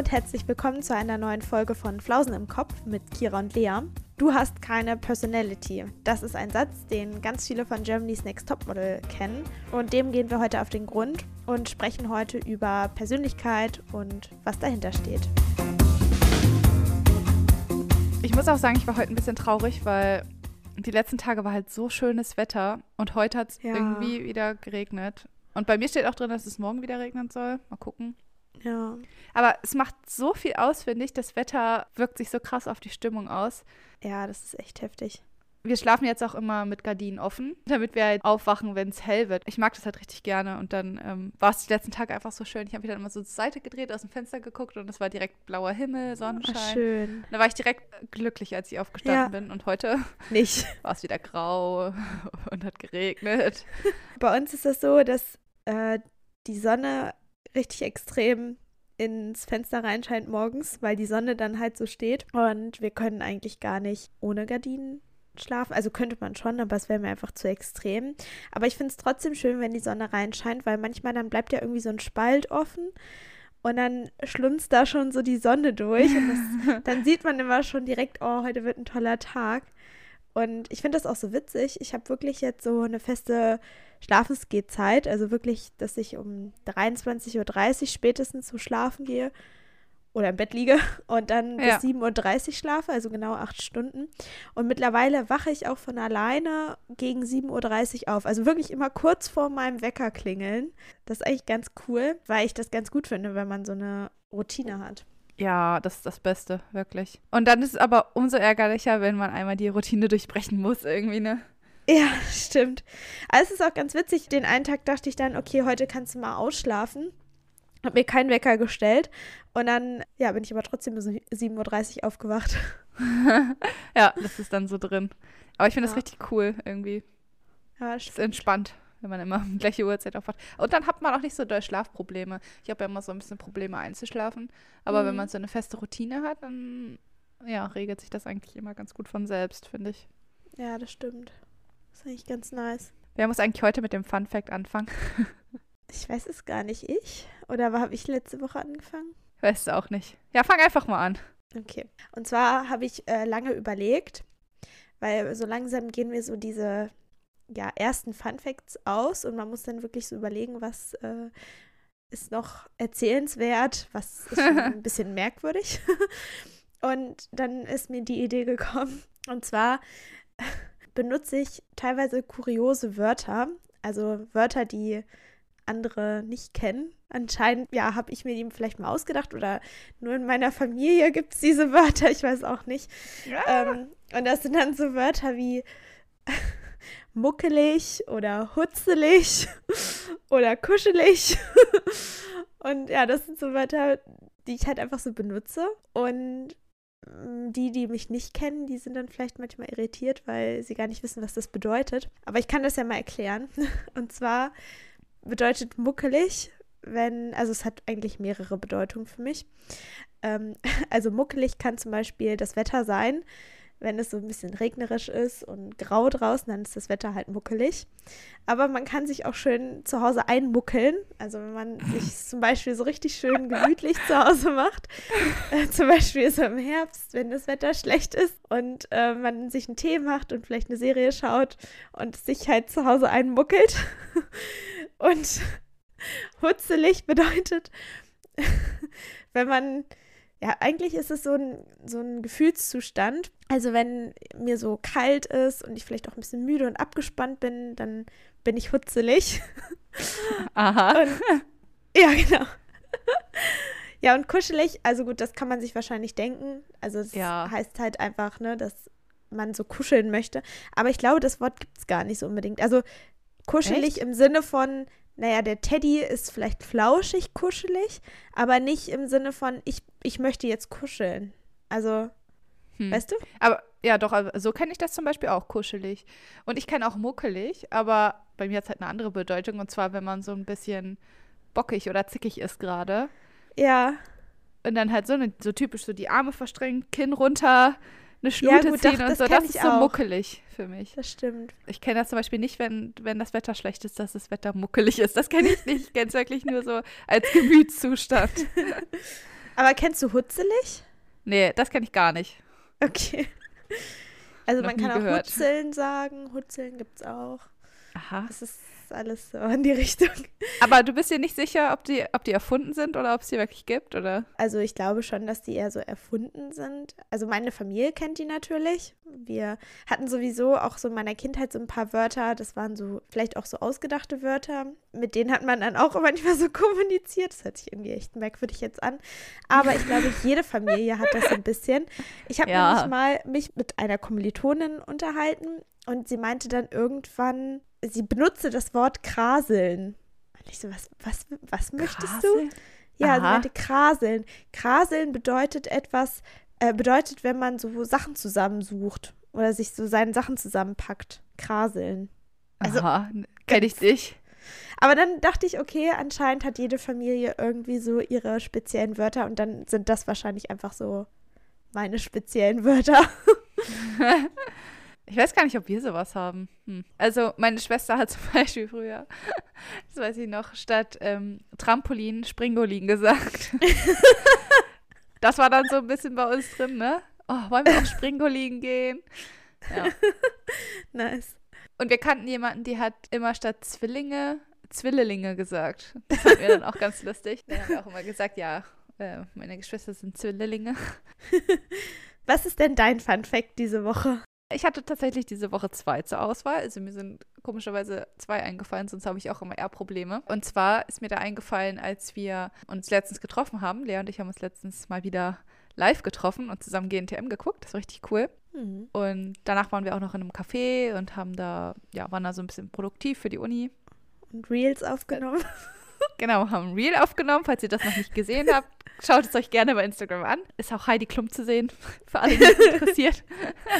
und herzlich willkommen zu einer neuen Folge von Flausen im Kopf mit Kira und Lea. Du hast keine Personality. Das ist ein Satz, den ganz viele von Germany's Next Topmodel kennen. Und dem gehen wir heute auf den Grund und sprechen heute über Persönlichkeit und was dahinter steht. Ich muss auch sagen, ich war heute ein bisschen traurig, weil die letzten Tage war halt so schönes Wetter und heute hat es Ja. irgendwie wieder geregnet. Und bei mir steht auch drin, dass es morgen wieder regnen soll. Mal gucken. Ja. Aber es macht so viel aus, finde ich. Das Wetter wirkt sich so krass auf die Stimmung aus. Ja, das ist echt heftig. Wir schlafen jetzt auch immer mit Gardinen offen, damit wir halt aufwachen, wenn es hell wird. Ich mag das halt richtig gerne. Und dann ähm, war es die letzten Tage einfach so schön. Ich habe mich dann immer so zur Seite gedreht, aus dem Fenster geguckt und es war direkt blauer Himmel, Sonnenschein. Ach, schön. Da war ich direkt glücklich, als ich aufgestanden Ja. bin. Und heute Nicht. war es wieder grau und hat geregnet. Bei uns ist das so, dass äh, die Sonne richtig extrem ins Fenster reinscheint morgens, weil die Sonne dann halt so steht. Und wir können eigentlich gar nicht ohne Gardinen schlafen. Also könnte man schon, aber es wäre mir einfach zu extrem. Aber ich finde es trotzdem schön, wenn die Sonne reinscheint, weil manchmal dann bleibt ja irgendwie so ein Spalt offen. Und dann schlunzt da schon so die Sonne durch. Und das, dann sieht man immer schon direkt, oh, heute wird ein toller Tag. Und ich finde das auch so witzig. Ich habe wirklich jetzt so eine feste Schlafensgehzeit. Also wirklich, dass ich um 23.30 Uhr spätestens so schlafen gehe oder im Bett liege und dann Ja. bis 7.30 Uhr schlafe, also genau acht Stunden. Und mittlerweile wache ich auch von alleine gegen 7.30 Uhr auf. Also wirklich immer kurz vor meinem Wecker klingeln. Das ist eigentlich ganz cool, weil ich das ganz gut finde, wenn man so eine Routine hat. Ja, das ist das Beste, wirklich. Und dann ist es aber umso ärgerlicher, wenn man einmal die Routine durchbrechen muss, irgendwie, ne? Ja, stimmt. Aber es ist auch ganz witzig. Den einen Tag dachte ich dann, okay, heute kannst du mal ausschlafen. Hab mir keinen Wecker gestellt. Und dann, ja, bin ich aber trotzdem bis 7.30 Uhr aufgewacht. ja, das ist dann so drin. Aber ich finde das Ja. richtig cool, irgendwie. Ja, Es ist entspannt, wenn man immer um gleiche Uhrzeit aufwacht. Und dann hat man auch nicht so doll Schlafprobleme. Ich habe ja immer so ein bisschen Probleme einzuschlafen. Aber wenn Mhm. man so eine feste Routine hat, dann ja, regelt sich das eigentlich immer ganz gut von selbst, finde ich. ja, das stimmt. Das ist eigentlich ganz nice. Wer muss eigentlich heute mit dem Fun Fact anfangen? Ich weiß es gar nicht. Ich? Oder habe ich letzte Woche angefangen? Weißt du auch nicht. Ja, fang einfach mal an. Okay. Und zwar habe ich äh, lange überlegt, weil so langsam gehen mir so diese ja, ersten Fun Facts aus und man muss dann wirklich so überlegen, was äh, ist noch erzählenswert, was ist ein bisschen merkwürdig. Und dann ist mir die Idee gekommen. Und zwar benutze ich teilweise kuriose Wörter, also Wörter, die andere nicht kennen. Anscheinend, ja, habe ich mir die vielleicht mal ausgedacht oder nur in meiner Familie gibt es diese Wörter, ich weiß auch nicht. Ähm, und das sind dann so Wörter wie muckelig oder hutzelig oder kuschelig. Und ja, das sind so Wörter, die ich halt einfach so benutze. Und die, die mich nicht kennen, die sind dann vielleicht manchmal irritiert, weil sie gar nicht wissen, was das bedeutet. Aber ich kann das ja mal erklären. Und zwar bedeutet muckelig, wenn, also es hat eigentlich mehrere Bedeutungen für mich. Ähm, also muckelig kann zum Beispiel das Wetter sein. Wenn es so ein bisschen regnerisch ist und grau draußen, dann ist das Wetter halt muckelig. Aber man kann sich auch schön zu Hause einmuckeln. Also wenn man sich zum Beispiel so richtig schön gemütlich zu Hause macht. Äh, zum Beispiel so im Herbst, wenn das Wetter schlecht ist und äh, man sich einen Tee macht und vielleicht eine Serie schaut und sich halt zu Hause einmuckelt. und hutzelig bedeutet, wenn man ja, eigentlich ist es so ein, so ein Gefühlszustand. Also wenn mir so kalt ist und ich vielleicht auch ein bisschen müde und abgespannt bin, dann bin ich hutzelig. Aha. Und, ja, genau. ja, und kuschelig, also gut, das kann man sich wahrscheinlich denken. Also es Ja. heißt halt einfach, ne, dass man so kuscheln möchte. Aber ich glaube, das Wort gibt es gar nicht so unbedingt. Also kuschelig Echt? im Sinne von, naja, der Teddy ist vielleicht flauschig kuschelig, aber nicht im Sinne von, ich, ich möchte jetzt kuscheln. Also, Hm. weißt du? Aber ja, doch, so kenne ich das zum Beispiel auch kuschelig. Und ich kenne auch muckelig, aber bei mir hat es halt eine andere Bedeutung. Und zwar, wenn man so ein bisschen bockig oder zickig ist gerade. Ja, Und dann halt so, eine, so typisch so die Arme verstrengt, Kinn runter, eine Schnute gut, doch, ziehen und das so. Das ich ist so auch. muckelig für mich. das stimmt. Ich kenne das zum Beispiel nicht, wenn, wenn das Wetter schlecht ist, dass das Wetter muckelig ist. Das kenne ich nicht. Ich kenne es wirklich nur so als Gemütszustand. Aber kennst du hutzelig? Nee, das kenne ich gar nicht. Okay. Also Noch man kann auch gehört. Hutzeln sagen. Hutzeln gibt's auch. Aha. Das ist alles so in die Richtung. Aber du bist dir nicht sicher, ob die, ob die erfunden sind oder ob es die wirklich gibt, oder? Also ich glaube schon, dass die eher so erfunden sind. Also meine Familie kennt die natürlich. Wir hatten sowieso auch so in meiner Kindheit so ein paar Wörter, das waren so vielleicht auch so ausgedachte Wörter. Mit denen hat man dann auch manchmal so kommuniziert. Das hört sich irgendwie echt merkwürdig jetzt an. Aber ich glaube, jede Familie hat das ein bisschen. Ich habe Ja. nämlich mal mich mit einer Kommilitonin unterhalten und sie meinte dann irgendwann, sie benutze das Wort kraseln. Und ich so, was, was, was möchtest du? Kraseln? Ja, sie Aha. meinte kraseln. Kraseln bedeutet etwas, äh, bedeutet, wenn man so Sachen zusammensucht oder sich so seine Sachen zusammenpackt. Kraseln. Also- Aha, kenne ich dich. Aber dann dachte ich, okay, anscheinend hat jede Familie irgendwie so ihre speziellen Wörter und dann sind das wahrscheinlich einfach so meine speziellen Wörter. Ich weiß gar nicht, ob wir sowas haben. Hm. Also meine Schwester hat zum Beispiel früher, das weiß ich noch, statt ähm, Trampolin Springolin gesagt. das war dann so ein bisschen bei uns drin, ne? Oh, wollen wir auf Springolin gehen? Ja. Nice. Und wir kannten jemanden, die hat immer statt Zwillinge Zwillelinge gesagt. Das fanden wir dann auch ganz lustig. Dann haben wir auch immer gesagt, ja, äh, meine Geschwister sind Zwillinge. Was ist denn dein Fun Fact diese Woche? Ich hatte tatsächlich diese Woche zwei zur Auswahl. Also mir sind komischerweise zwei eingefallen, sonst habe ich auch immer eher Probleme. Und zwar ist mir da eingefallen, als wir uns letztens getroffen haben. Lea und ich haben uns letztens mal wieder live getroffen und zusammen GNTM geguckt. Das war richtig cool. Hm. Und danach waren wir auch noch in einem Café und haben da, ja, waren da so ein bisschen produktiv für die Uni. Und Reels aufgenommen. Genau, haben ein Reel aufgenommen. Falls ihr das noch nicht gesehen habt, schaut es euch gerne bei Instagram an. Ist auch Heidi Klum zu sehen, für alle, die es interessiert.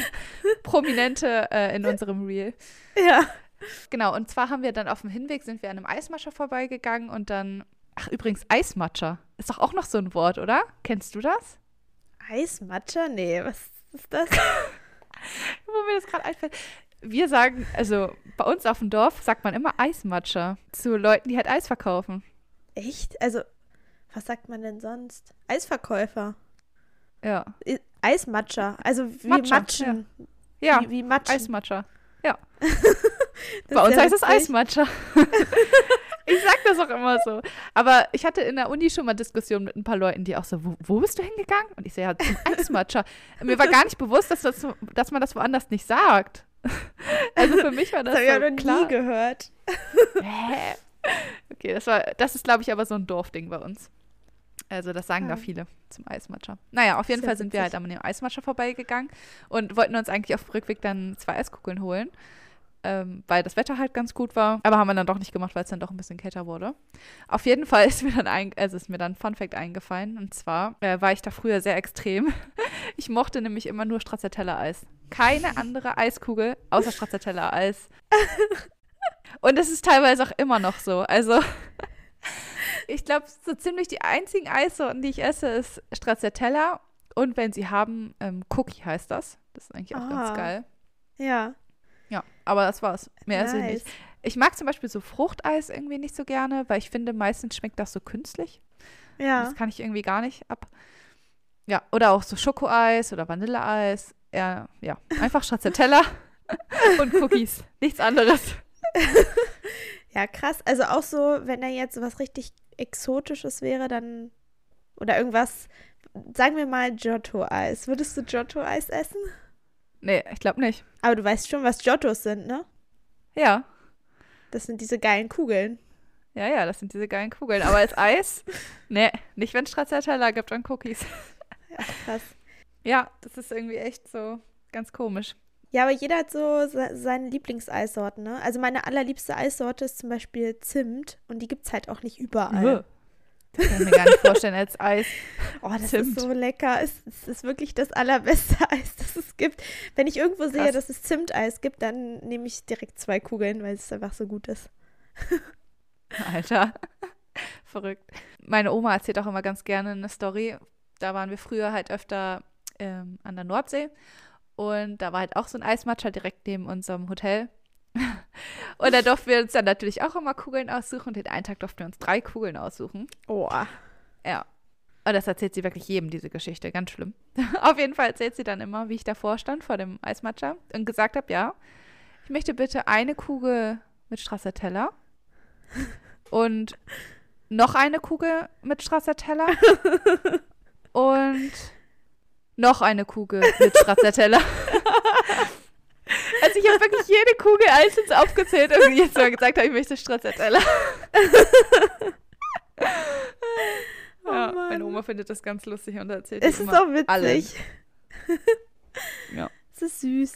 Prominente äh, in unserem Reel. Ja. Genau, und zwar haben wir dann auf dem Hinweg, sind wir an einem Eismatscher vorbeigegangen und dann, ach übrigens, Eismatscher. Ist doch auch noch so ein Wort, oder? Kennst du das? Eismatscher? Nee, was ist das? Wo mir das gerade einfällt. Wir sagen, also bei uns auf dem Dorf sagt man immer Eismatscher zu Leuten, die halt Eis verkaufen. Echt? Also, was sagt man denn sonst? Eisverkäufer. Ja. Eismatscher. Also wie Matscher, Matschen. Ja, Wie, wie Matschen. Eismatscher. Ja. Bei uns ja heißt es. Eismatscher. ich sag das auch immer so. Aber ich hatte in der Uni schon mal Diskussionen mit ein paar Leuten, die auch so, wo, wo bist du hingegangen? Und ich so, ja, zum Eismatscher. Mir war gar nicht bewusst, dass, das, dass man das woanders nicht sagt. Also für mich war das, Das habe ich noch klar. nie gehört. Hä? Okay, das war, das ist, glaube ich, aber so ein Dorfding bei uns. Also das sagen da Ah. viele zum Eismatscher. Naja, auf jeden Fall sind wir halt witzig. an dem Eismatscher vorbeigegangen und wollten uns eigentlich auf dem Rückweg dann zwei Eiskugeln holen, ähm, weil das Wetter halt ganz gut war. Aber haben wir dann doch nicht gemacht, weil es dann doch ein bisschen kälter wurde. Auf jeden Fall ist mir dann, ein, also ist mir dann ein Fun Fact eingefallen und zwar äh, war ich da früher sehr extrem. Ich mochte nämlich immer nur Stracciatella-Eis. Keine andere Eiskugel außer Stracciatella-Eis. Und es ist teilweise auch immer noch so. Also, ich glaube, so ziemlich die einzigen Eissorten, die ich esse, ist Stracciatella. Und wenn sie haben, ähm, Cookie heißt das. Das ist eigentlich auch Ah. ganz geil. Ja. Aber das war's. Mehr ist es nice. nicht. Ich mag zum Beispiel so Fruchteis irgendwie nicht so gerne, weil ich finde, meistens schmeckt das so künstlich. Ja. Das kann ich irgendwie gar nicht ab. Ja, oder auch so Schokoeis oder Vanilleeis. Ja, ja. einfach Stracciatella und Cookies. Nichts anderes. Ja, krass. Also auch so, wenn da jetzt so was richtig Exotisches wäre, dann. Oder irgendwas. Sagen wir mal Giotto-Eis. Würdest du Giotto-Eis essen? Nee, ich glaube nicht. Aber du weißt schon, was Giottos sind, ne? Ja. Das sind diese geilen Kugeln. Ja, ja, das sind diese geilen Kugeln. Aber als Eis? Nee, nicht wenn es Stracciatella gibt und Cookies. Ja, krass. Ja, das ist irgendwie echt so ganz komisch. Ja, aber jeder hat so se seine Lieblingseissorten, ne? Also meine allerliebste Eissorte ist zum Beispiel Zimt und die gibt's halt auch nicht überall. Das kann ich mir gar nicht vorstellen als Eis. Oh, das Zimt. ist so lecker. Es, es ist wirklich das allerbeste Eis, das es gibt. Wenn ich irgendwo sehe, Krass. dass es Zimteis gibt, dann nehme ich direkt zwei Kugeln, weil es einfach so gut ist. Alter. Verrückt. Meine Oma erzählt auch immer ganz gerne eine Story. Da waren wir früher halt öfter ähm, an der Nordsee. Und da war halt auch so ein Eismatscher direkt neben unserem Hotel. Und da durften wir uns dann natürlich auch immer Kugeln aussuchen. Und den einen Tag durften wir uns drei Kugeln aussuchen. Oh. Ja. Und das erzählt sie wirklich jedem, diese Geschichte. Ganz schlimm. Auf jeden Fall erzählt sie dann immer, wie ich davor stand, vor dem Eismatcha und gesagt habe, ja, ich möchte bitte eine Kugel mit Stracciatella und noch eine Kugel mit Stracciatella und noch eine Kugel mit Stracciatella. Also ich habe wirklich jede Kugel einzeln aufgezählt und jetzt mal gesagt habe, ich möchte Stracciatella. Oh ja, Mann. meine Oma findet das ganz lustig und erzählt Es ist immer auch witzig. allen. Ja. Es ist süß.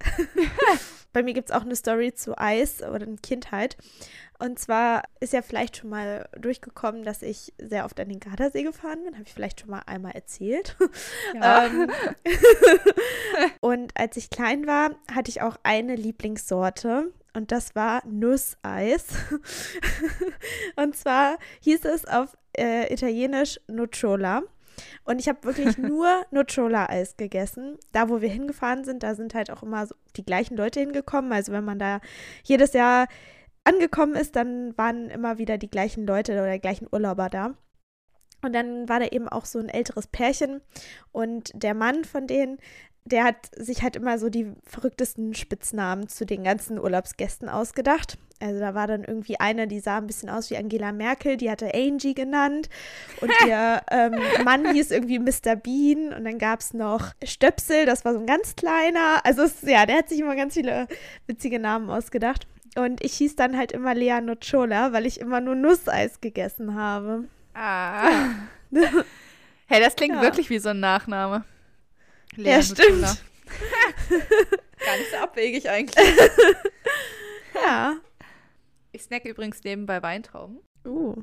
Bei mir gibt es auch eine Story zu Eis oder in Kindheit. Und zwar ist ja vielleicht schon mal durchgekommen, dass ich sehr oft an den Gardasee gefahren bin. Habe ich vielleicht schon mal einmal erzählt. Ja. Ähm, und als ich klein war, hatte ich auch eine Lieblingssorte. Und das war Nusseis. und zwar hieß es auf äh, Italienisch Nocciola. Und ich habe wirklich nur Nocciola-Eis gegessen. Da, wo wir hingefahren sind, da sind halt auch immer so die gleichen Leute hingekommen. Also wenn man da jedes Jahr angekommen ist, dann waren immer wieder die gleichen Leute oder die gleichen Urlauber da. Und dann war da eben auch so ein älteres Pärchen und der Mann von denen, der hat sich halt immer so die verrücktesten Spitznamen zu den ganzen Urlaubsgästen ausgedacht. Also da war dann irgendwie eine, die sah ein bisschen aus wie Angela Merkel, die hatte Angie genannt und ihr ähm, Mann hieß irgendwie Mr. Bean und dann gab es noch Stöpsel, das war so ein ganz kleiner. Also es, ja, der hat sich immer ganz viele witzige Namen ausgedacht. Und ich hieß dann halt immer Lea Nocciola, weil ich immer nur Nusseis gegessen habe. Ah. hey, das klingt Ja. wirklich wie so ein Nachname. Ja, Lea stimmt. Gar nicht so abwegig eigentlich. Ja. Ich snacke übrigens nebenbei Weintrauben. Uh.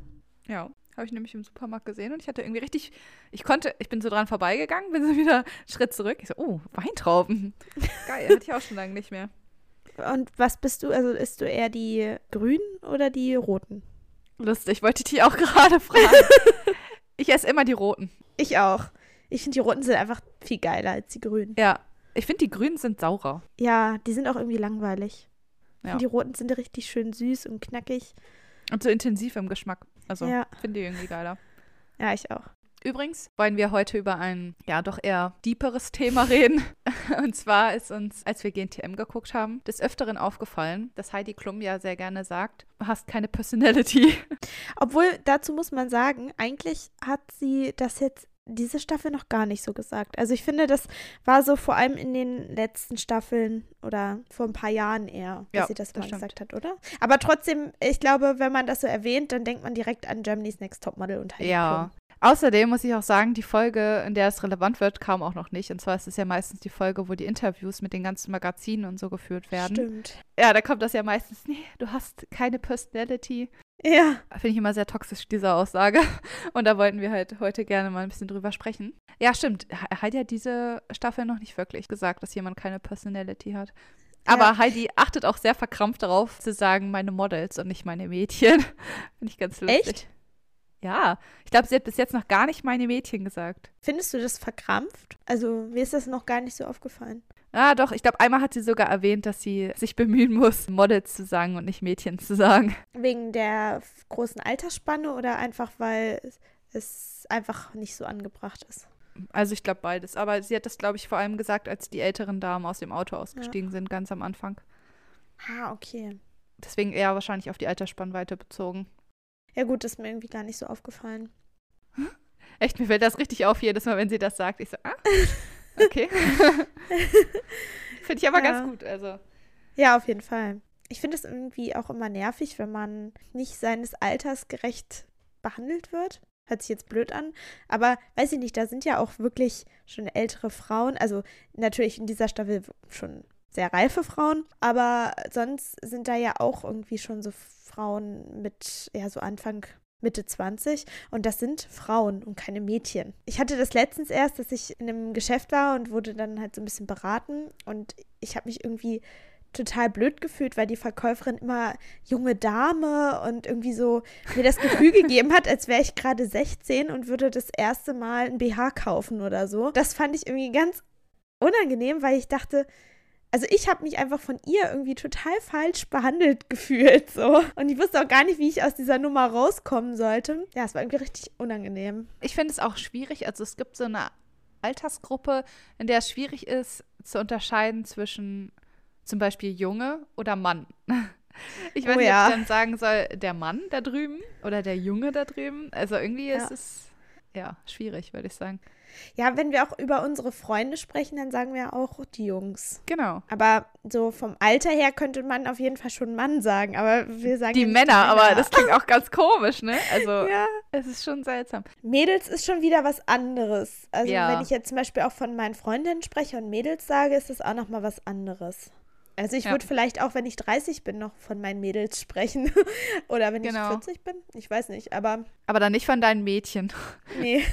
Ja, habe ich nämlich im Supermarkt gesehen und ich hatte irgendwie richtig, ich konnte, ich bin so dran vorbeigegangen, bin so wieder einen Schritt zurück. Ich so, oh, Weintrauben. Geil, hatte ich auch schon lange nicht mehr. Und was bist du? Also isst du eher die grünen oder die roten? Lustig, wollte ich dich auch gerade fragen. ich esse immer die roten. Ich auch. Ich finde, die roten sind einfach viel geiler als die grünen. Ja, ich finde, die grünen sind saurer. Ja, die sind auch irgendwie langweilig. Ja. finde, die roten sind richtig schön süß und knackig. Und so intensiv im Geschmack. Also, Ja. finde ich irgendwie geiler. Ja, ich auch. Übrigens wollen wir heute über ein, ja, doch eher deeperes Thema reden. Und zwar ist uns, als wir GNTM geguckt haben, des Öfteren aufgefallen, dass Heidi Klum ja sehr gerne sagt, du hast keine Personality. Obwohl, dazu muss man sagen, eigentlich hat sie das jetzt diese Staffel noch gar nicht so gesagt. Also ich finde, das war so vor allem in den letzten Staffeln oder vor ein paar Jahren eher, dass Ja, sie das, das mal stimmt. gesagt hat, oder? Aber trotzdem, ich glaube, wenn man das so erwähnt, dann denkt man direkt an Germany's Next Topmodel und Heidi Ja. Außerdem muss ich auch sagen, die Folge, in der es relevant wird, kam auch noch nicht. Und zwar ist es ja meistens die Folge, wo die Interviews mit den ganzen Magazinen und so geführt werden. Stimmt. Ja, da kommt das ja meistens, nee, du hast keine Personality. Ja. Finde ich immer sehr toxisch, diese Aussage. Und da wollten wir halt heute gerne mal ein bisschen drüber sprechen. Ja, stimmt. Heidi hat diese Staffel noch nicht wirklich gesagt, dass jemand keine Personality hat. Aber Ja. Heidi achtet auch sehr verkrampft darauf, zu sagen, meine Models und nicht meine Mädchen. Finde ich ganz lustig. Echt? Ja. Ich glaube, sie hat bis jetzt noch gar nicht meine Mädchen gesagt. Findest du das verkrampft? Also, mir ist das noch gar nicht so aufgefallen. Ah, doch. Ich glaube, einmal hat sie sogar erwähnt, dass sie sich bemühen muss, Models zu sagen und nicht Mädchen zu sagen. Wegen der großen Altersspanne oder einfach, weil es- es einfach nicht so angebracht ist? Also ich glaube beides. Aber sie hat das, glaube ich, vor allem gesagt, als die älteren Damen aus dem Auto ausgestiegen sind, ganz am Anfang. Ah, okay. Deswegen eher wahrscheinlich auf die Altersspannweite bezogen. Ja, gut, das ist mir irgendwie gar nicht so aufgefallen. Echt, mir fällt das richtig auf jedes Mal, wenn sie das sagt. Ich so, ah, okay. Finde ich aber Ja. ganz gut. Also, Ja, auf jeden Fall. Ich finde es irgendwie auch immer nervig, wenn man nicht seines Alters gerecht behandelt wird. Hört sich jetzt blöd an, aber weiß ich nicht, da sind ja auch wirklich schon ältere Frauen, also natürlich in dieser Staffel schon sehr reife Frauen, aber sonst sind da ja auch irgendwie schon so Frauen mit, ja, so Anfang Mitte 20 und das sind Frauen und keine Mädchen. Ich hatte das letztens erst, dass ich in einem Geschäft war und wurde dann halt so ein bisschen beraten und ich habe mich irgendwie total blöd gefühlt, weil die Verkäuferin immer junge Dame und irgendwie so mir das Gefühl gegeben hat, als wäre ich gerade 16 und würde das erste Mal ein BH kaufen oder so. Das fand ich irgendwie ganz unangenehm, weil ich dachte, also ich habe mich einfach von ihr irgendwie total falsch behandelt gefühlt so und ich wusste auch gar nicht, wie ich aus dieser Nummer rauskommen sollte. Ja, es war irgendwie richtig unangenehm. Ich finde es auch schwierig, also es gibt so eine Altersgruppe, in der es schwierig ist zu unterscheiden zwischen zum Beispiel Junge oder Mann. Ich weiß oh, nicht, ja. ob ich dann sagen soll, der Mann da drüben oder der Junge da drüben. Also irgendwie ja. ist es ja schwierig, würde ich sagen. Ja, wenn wir auch über unsere Freunde sprechen, dann sagen wir auch die Jungs. Genau. Aber so vom Alter her könnte man auf jeden Fall schon Mann sagen, aber wir sagen die Männer, die Männer, aber das klingt auch ganz komisch, ne? Also ja. es ist schon seltsam. Mädels ist schon wieder was anderes. Also ja. wenn ich jetzt zum Beispiel auch von meinen Freundinnen spreche und Mädels sage, ist das auch noch mal was anderes. Also ich ja. würde vielleicht auch, wenn ich 30 bin, noch von meinen Mädels sprechen. Oder wenn genau. ich 40 bin. Ich weiß nicht, aber. Aber dann nicht von deinen Mädchen. Nee.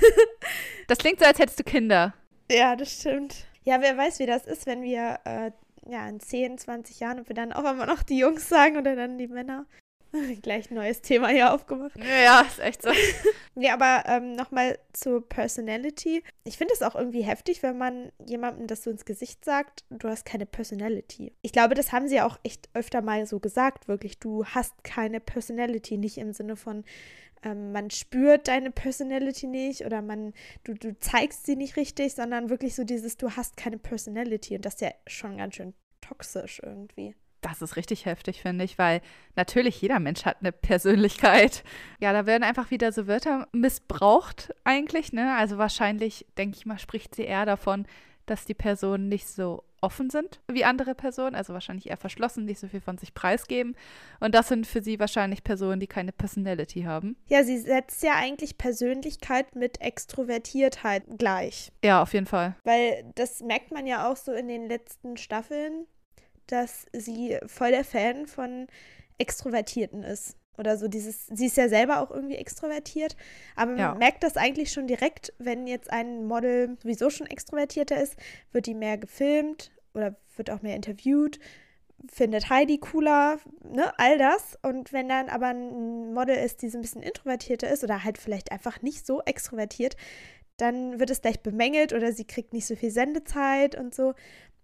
das klingt so, als hättest du Kinder. Ja, das stimmt. Ja, wer weiß, wie das ist, wenn wir äh, ja, in 10, 20 Jahren, ob wir dann auch immer noch die Jungs sagen oder dann die Männer. Gleich ein neues Thema hier aufgemacht. Ja, ist echt so. nee, aber ähm, nochmal zur Personality. Ich finde es auch irgendwie heftig, wenn man jemandem das so ins Gesicht sagt, du hast keine Personality. Ich glaube, das haben sie auch echt öfter mal so gesagt, wirklich. Du hast keine Personality, nicht im Sinne von, ähm, man spürt deine Personality nicht oder man, du, du zeigst sie nicht richtig, sondern wirklich so dieses, du hast keine Personality. Und das ist ja schon ganz schön toxisch irgendwie. Das ist richtig heftig, finde ich, weil natürlich jeder Mensch hat eine Persönlichkeit. Ja, da werden einfach wieder so Wörter missbraucht eigentlich, ne? Also wahrscheinlich, denke ich mal, spricht sie eher davon, dass die Personen nicht so offen sind wie andere Personen, also wahrscheinlich eher verschlossen, nicht so viel von sich preisgeben. Und das sind für sie wahrscheinlich Personen, die keine Personality haben. Ja, sie setzt ja eigentlich Persönlichkeit mit Extrovertiertheit gleich. Ja, auf jeden Fall. Weil das merkt man ja auch so in den letzten Staffeln, dass sie voll der Fan von Extrovertierten ist. Oder so dieses, sie ist ja selber auch irgendwie extrovertiert, aber ja. man merkt das eigentlich schon direkt, wenn jetzt ein Model sowieso schon extrovertierter ist, wird die mehr gefilmt oder wird auch mehr interviewt, findet Heidi cooler, ne, all das. Und wenn dann aber ein Model ist, die so ein bisschen introvertierter ist oder halt vielleicht einfach nicht so extrovertiert, dann wird es gleich bemängelt oder sie kriegt nicht so viel Sendezeit und so.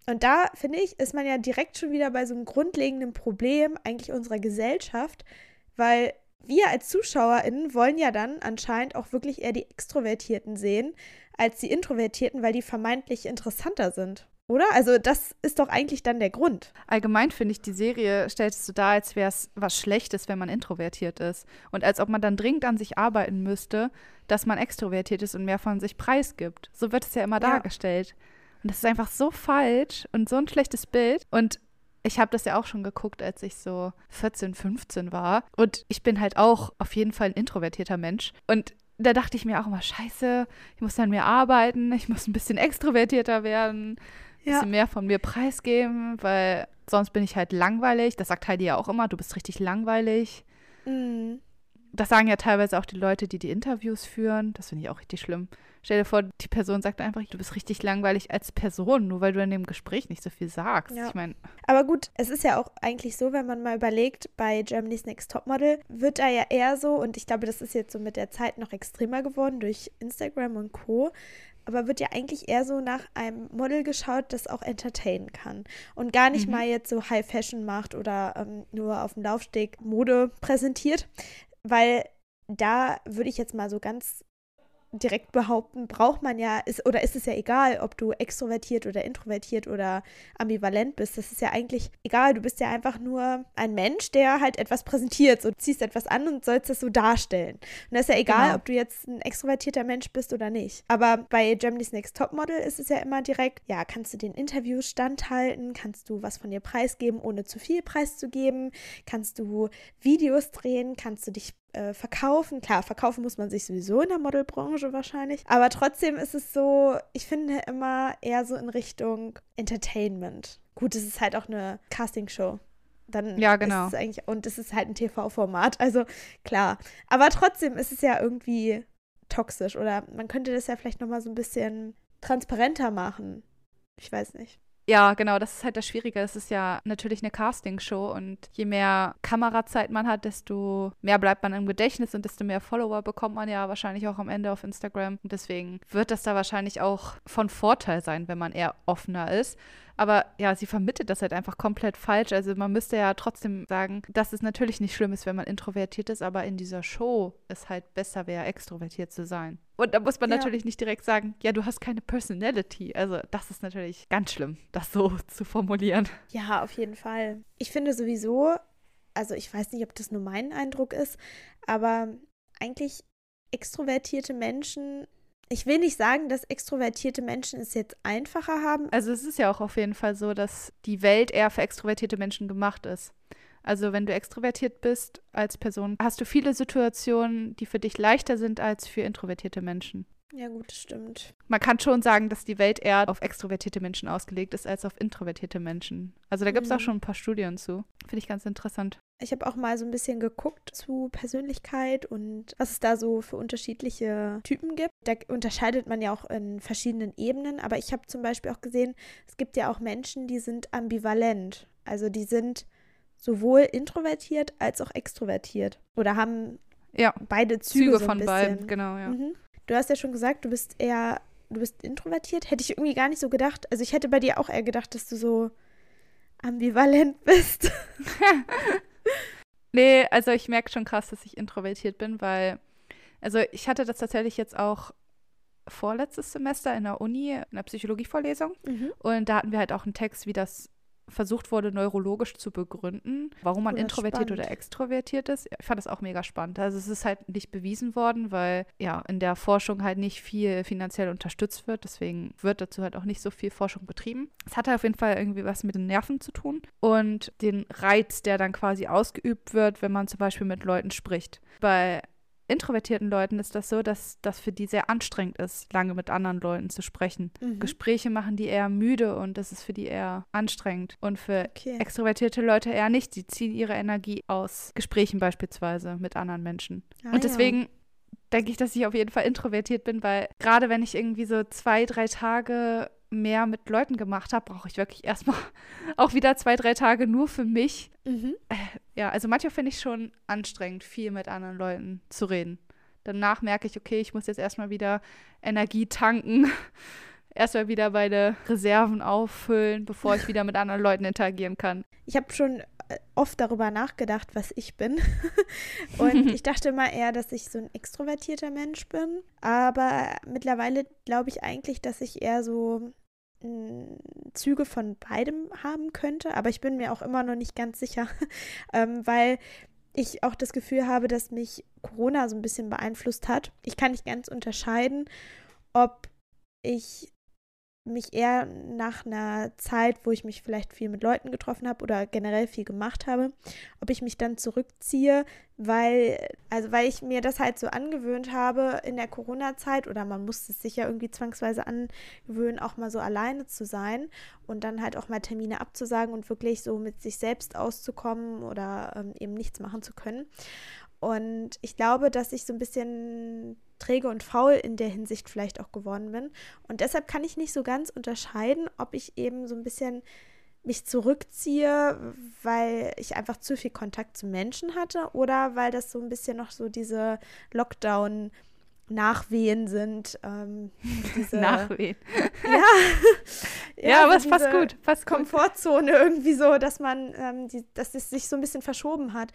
Und da, finde ich, ist man ja direkt schon wieder bei so einem grundlegenden Problem eigentlich unserer Gesellschaft, weil wir als ZuschauerInnen wollen ja dann anscheinend auch wirklich eher die Extrovertierten sehen als die Introvertierten, weil die vermeintlich interessanter sind. Oder? Also, das ist doch eigentlich dann der Grund. Allgemein finde ich, die Serie stellt es so dar, als wäre es was Schlechtes, wenn man introvertiert ist. Und als ob man dann dringend an sich arbeiten müsste, dass man extrovertiert ist und mehr von sich preisgibt. So wird es ja immer ja. dargestellt. Und das ist einfach so falsch und so ein schlechtes Bild. Und ich habe das ja auch schon geguckt, als ich so 14, 15 war. Und ich bin halt auch auf jeden Fall ein introvertierter Mensch. Und da dachte ich mir auch immer, scheiße, ich muss dann mehr arbeiten, ich muss ein bisschen extrovertierter werden, ein ja. bisschen mehr von mir preisgeben, weil sonst bin ich halt langweilig. Das sagt Heidi ja auch immer, du bist richtig langweilig. Mhm. Das sagen ja teilweise auch die Leute, die die Interviews führen. Das finde ich auch richtig schlimm. Stell dir vor, die Person sagt einfach, du bist richtig langweilig als Person, nur weil du in dem Gespräch nicht so viel sagst. Ja. Ich meine. Aber gut, es ist ja auch eigentlich so, wenn man mal überlegt, bei Germany's Next Topmodel wird er ja eher so, und ich glaube, das ist jetzt so mit der Zeit noch extremer geworden durch Instagram und Co aber wird ja eigentlich eher so nach einem Model geschaut, das auch entertainen kann und gar nicht mhm. mal jetzt so High Fashion macht oder ähm, nur auf dem Laufsteg Mode präsentiert, weil da würde ich jetzt mal so ganz direkt behaupten, braucht man ja, ist, oder ist es ja egal, ob du extrovertiert oder introvertiert oder ambivalent bist. Das ist ja eigentlich egal. Du bist ja einfach nur ein Mensch, der halt etwas präsentiert. So ziehst etwas an und sollst das so darstellen. Und das ist ja egal, genau. ob du jetzt ein extrovertierter Mensch bist oder nicht. Aber bei Germany's Next Topmodel ist es ja immer direkt, ja, kannst du den Interviews standhalten, kannst du was von dir preisgeben, ohne zu viel preiszugeben, kannst du Videos drehen, kannst du dich äh, verkaufen. Klar, verkaufen muss man sich sowieso in der Modelbranche wahrscheinlich. Aber trotzdem ist es so, ich finde immer eher so in Richtung Entertainment. Gut, es ist halt auch eine Castingshow. Dann ja, genau. Ist es eigentlich, und es ist halt ein TV-Format, also klar. Aber trotzdem ist es ja irgendwie toxisch oder man könnte das ja vielleicht nochmal so ein bisschen transparenter machen. Ich weiß nicht. Ja, genau, das ist halt das Schwierige. Es ist ja natürlich eine Castingshow und je mehr Kamerazeit man hat, desto mehr bleibt man im Gedächtnis und desto mehr Follower bekommt man ja wahrscheinlich auch am Ende auf Instagram. Und deswegen wird das da wahrscheinlich auch von Vorteil sein, wenn man eher offener ist. Aber ja, sie vermittelt das halt einfach komplett falsch. Also man müsste ja trotzdem sagen, dass es natürlich nicht schlimm ist, wenn man introvertiert ist, aber in dieser Show es halt besser wäre, extrovertiert zu sein. Und da muss man ja. natürlich nicht direkt sagen, ja, du hast keine Personality. Also das ist natürlich ganz schlimm, das so zu formulieren. Ja, auf jeden Fall. Ich finde sowieso, also ich weiß nicht, ob das nur mein Eindruck ist, aber eigentlich extrovertierte Menschen ich will nicht sagen, dass extrovertierte Menschen es jetzt einfacher haben. Also es ist ja auch auf jeden Fall so, dass die Welt eher für extrovertierte Menschen gemacht ist. Also wenn du extrovertiert bist als Person, hast du viele Situationen, die für dich leichter sind als für introvertierte Menschen. Ja, gut, das stimmt. Man kann schon sagen, dass die Welt eher auf extrovertierte Menschen ausgelegt ist als auf introvertierte Menschen. Also da gibt es mhm. auch schon ein paar Studien zu. Finde ich ganz interessant. Ich habe auch mal so ein bisschen geguckt zu Persönlichkeit und was es da so für unterschiedliche Typen gibt. Da unterscheidet man ja auch in verschiedenen Ebenen. Aber ich habe zum Beispiel auch gesehen, es gibt ja auch Menschen, die sind ambivalent. Also die sind sowohl introvertiert als auch extrovertiert. Oder haben ja, beide Züge, Züge so von beiden, genau, ja. Mhm. Du hast ja schon gesagt, du bist eher, du bist introvertiert. Hätte ich irgendwie gar nicht so gedacht. Also ich hätte bei dir auch eher gedacht, dass du so ambivalent bist. nee, also ich merke schon krass, dass ich introvertiert bin, weil, also ich hatte das tatsächlich jetzt auch vorletztes Semester in der Uni, in der Psychologievorlesung. Mhm. Und da hatten wir halt auch einen Text, wie das versucht wurde, neurologisch zu begründen, warum man oder introvertiert spannend. oder extrovertiert ist. Ich fand das auch mega spannend. Also es ist halt nicht bewiesen worden, weil ja in der Forschung halt nicht viel finanziell unterstützt wird. Deswegen wird dazu halt auch nicht so viel Forschung betrieben. Es hat halt auf jeden Fall irgendwie was mit den Nerven zu tun und den Reiz, der dann quasi ausgeübt wird, wenn man zum Beispiel mit Leuten spricht. Bei introvertierten Leuten ist das so, dass das für die sehr anstrengend ist, lange mit anderen Leuten zu sprechen. Mhm. Gespräche machen die eher müde und das ist für die eher anstrengend. Und für okay. extrovertierte Leute eher nicht. Sie ziehen ihre Energie aus Gesprächen beispielsweise mit anderen Menschen. Ah, und deswegen ja. denke ich, dass ich auf jeden Fall introvertiert bin, weil gerade wenn ich irgendwie so zwei, drei Tage mehr mit Leuten gemacht habe, brauche ich wirklich erstmal auch wieder zwei, drei Tage nur für mich. Mhm. Äh, ja, also manchmal finde ich schon anstrengend, viel mit anderen Leuten zu reden. Danach merke ich, okay, ich muss jetzt erstmal wieder Energie tanken, erstmal wieder meine Reserven auffüllen, bevor ich wieder mit anderen Leuten interagieren kann. Ich habe schon äh, oft darüber nachgedacht, was ich bin. Und ich dachte immer eher, dass ich so ein extrovertierter Mensch bin. Aber mittlerweile glaube ich eigentlich, dass ich eher so Züge von beidem haben könnte, aber ich bin mir auch immer noch nicht ganz sicher, ähm, weil ich auch das Gefühl habe, dass mich Corona so ein bisschen beeinflusst hat. Ich kann nicht ganz unterscheiden, ob ich mich eher nach einer Zeit, wo ich mich vielleicht viel mit Leuten getroffen habe oder generell viel gemacht habe, ob ich mich dann zurückziehe, weil, also weil ich mir das halt so angewöhnt habe in der Corona-Zeit oder man musste es sich ja irgendwie zwangsweise angewöhnen, auch mal so alleine zu sein und dann halt auch mal Termine abzusagen und wirklich so mit sich selbst auszukommen oder ähm, eben nichts machen zu können. Und ich glaube, dass ich so ein bisschen träge und faul in der Hinsicht vielleicht auch geworden bin. Und deshalb kann ich nicht so ganz unterscheiden, ob ich eben so ein bisschen mich zurückziehe, weil ich einfach zu viel Kontakt zu Menschen hatte oder weil das so ein bisschen noch so diese Lockdown- Nachwehen sind. Ähm, diese, Nachwehen. Ja, ja, ja aber es passt gut. Passt Komfortzone irgendwie so, dass man, ähm, die, dass es sich so ein bisschen verschoben hat.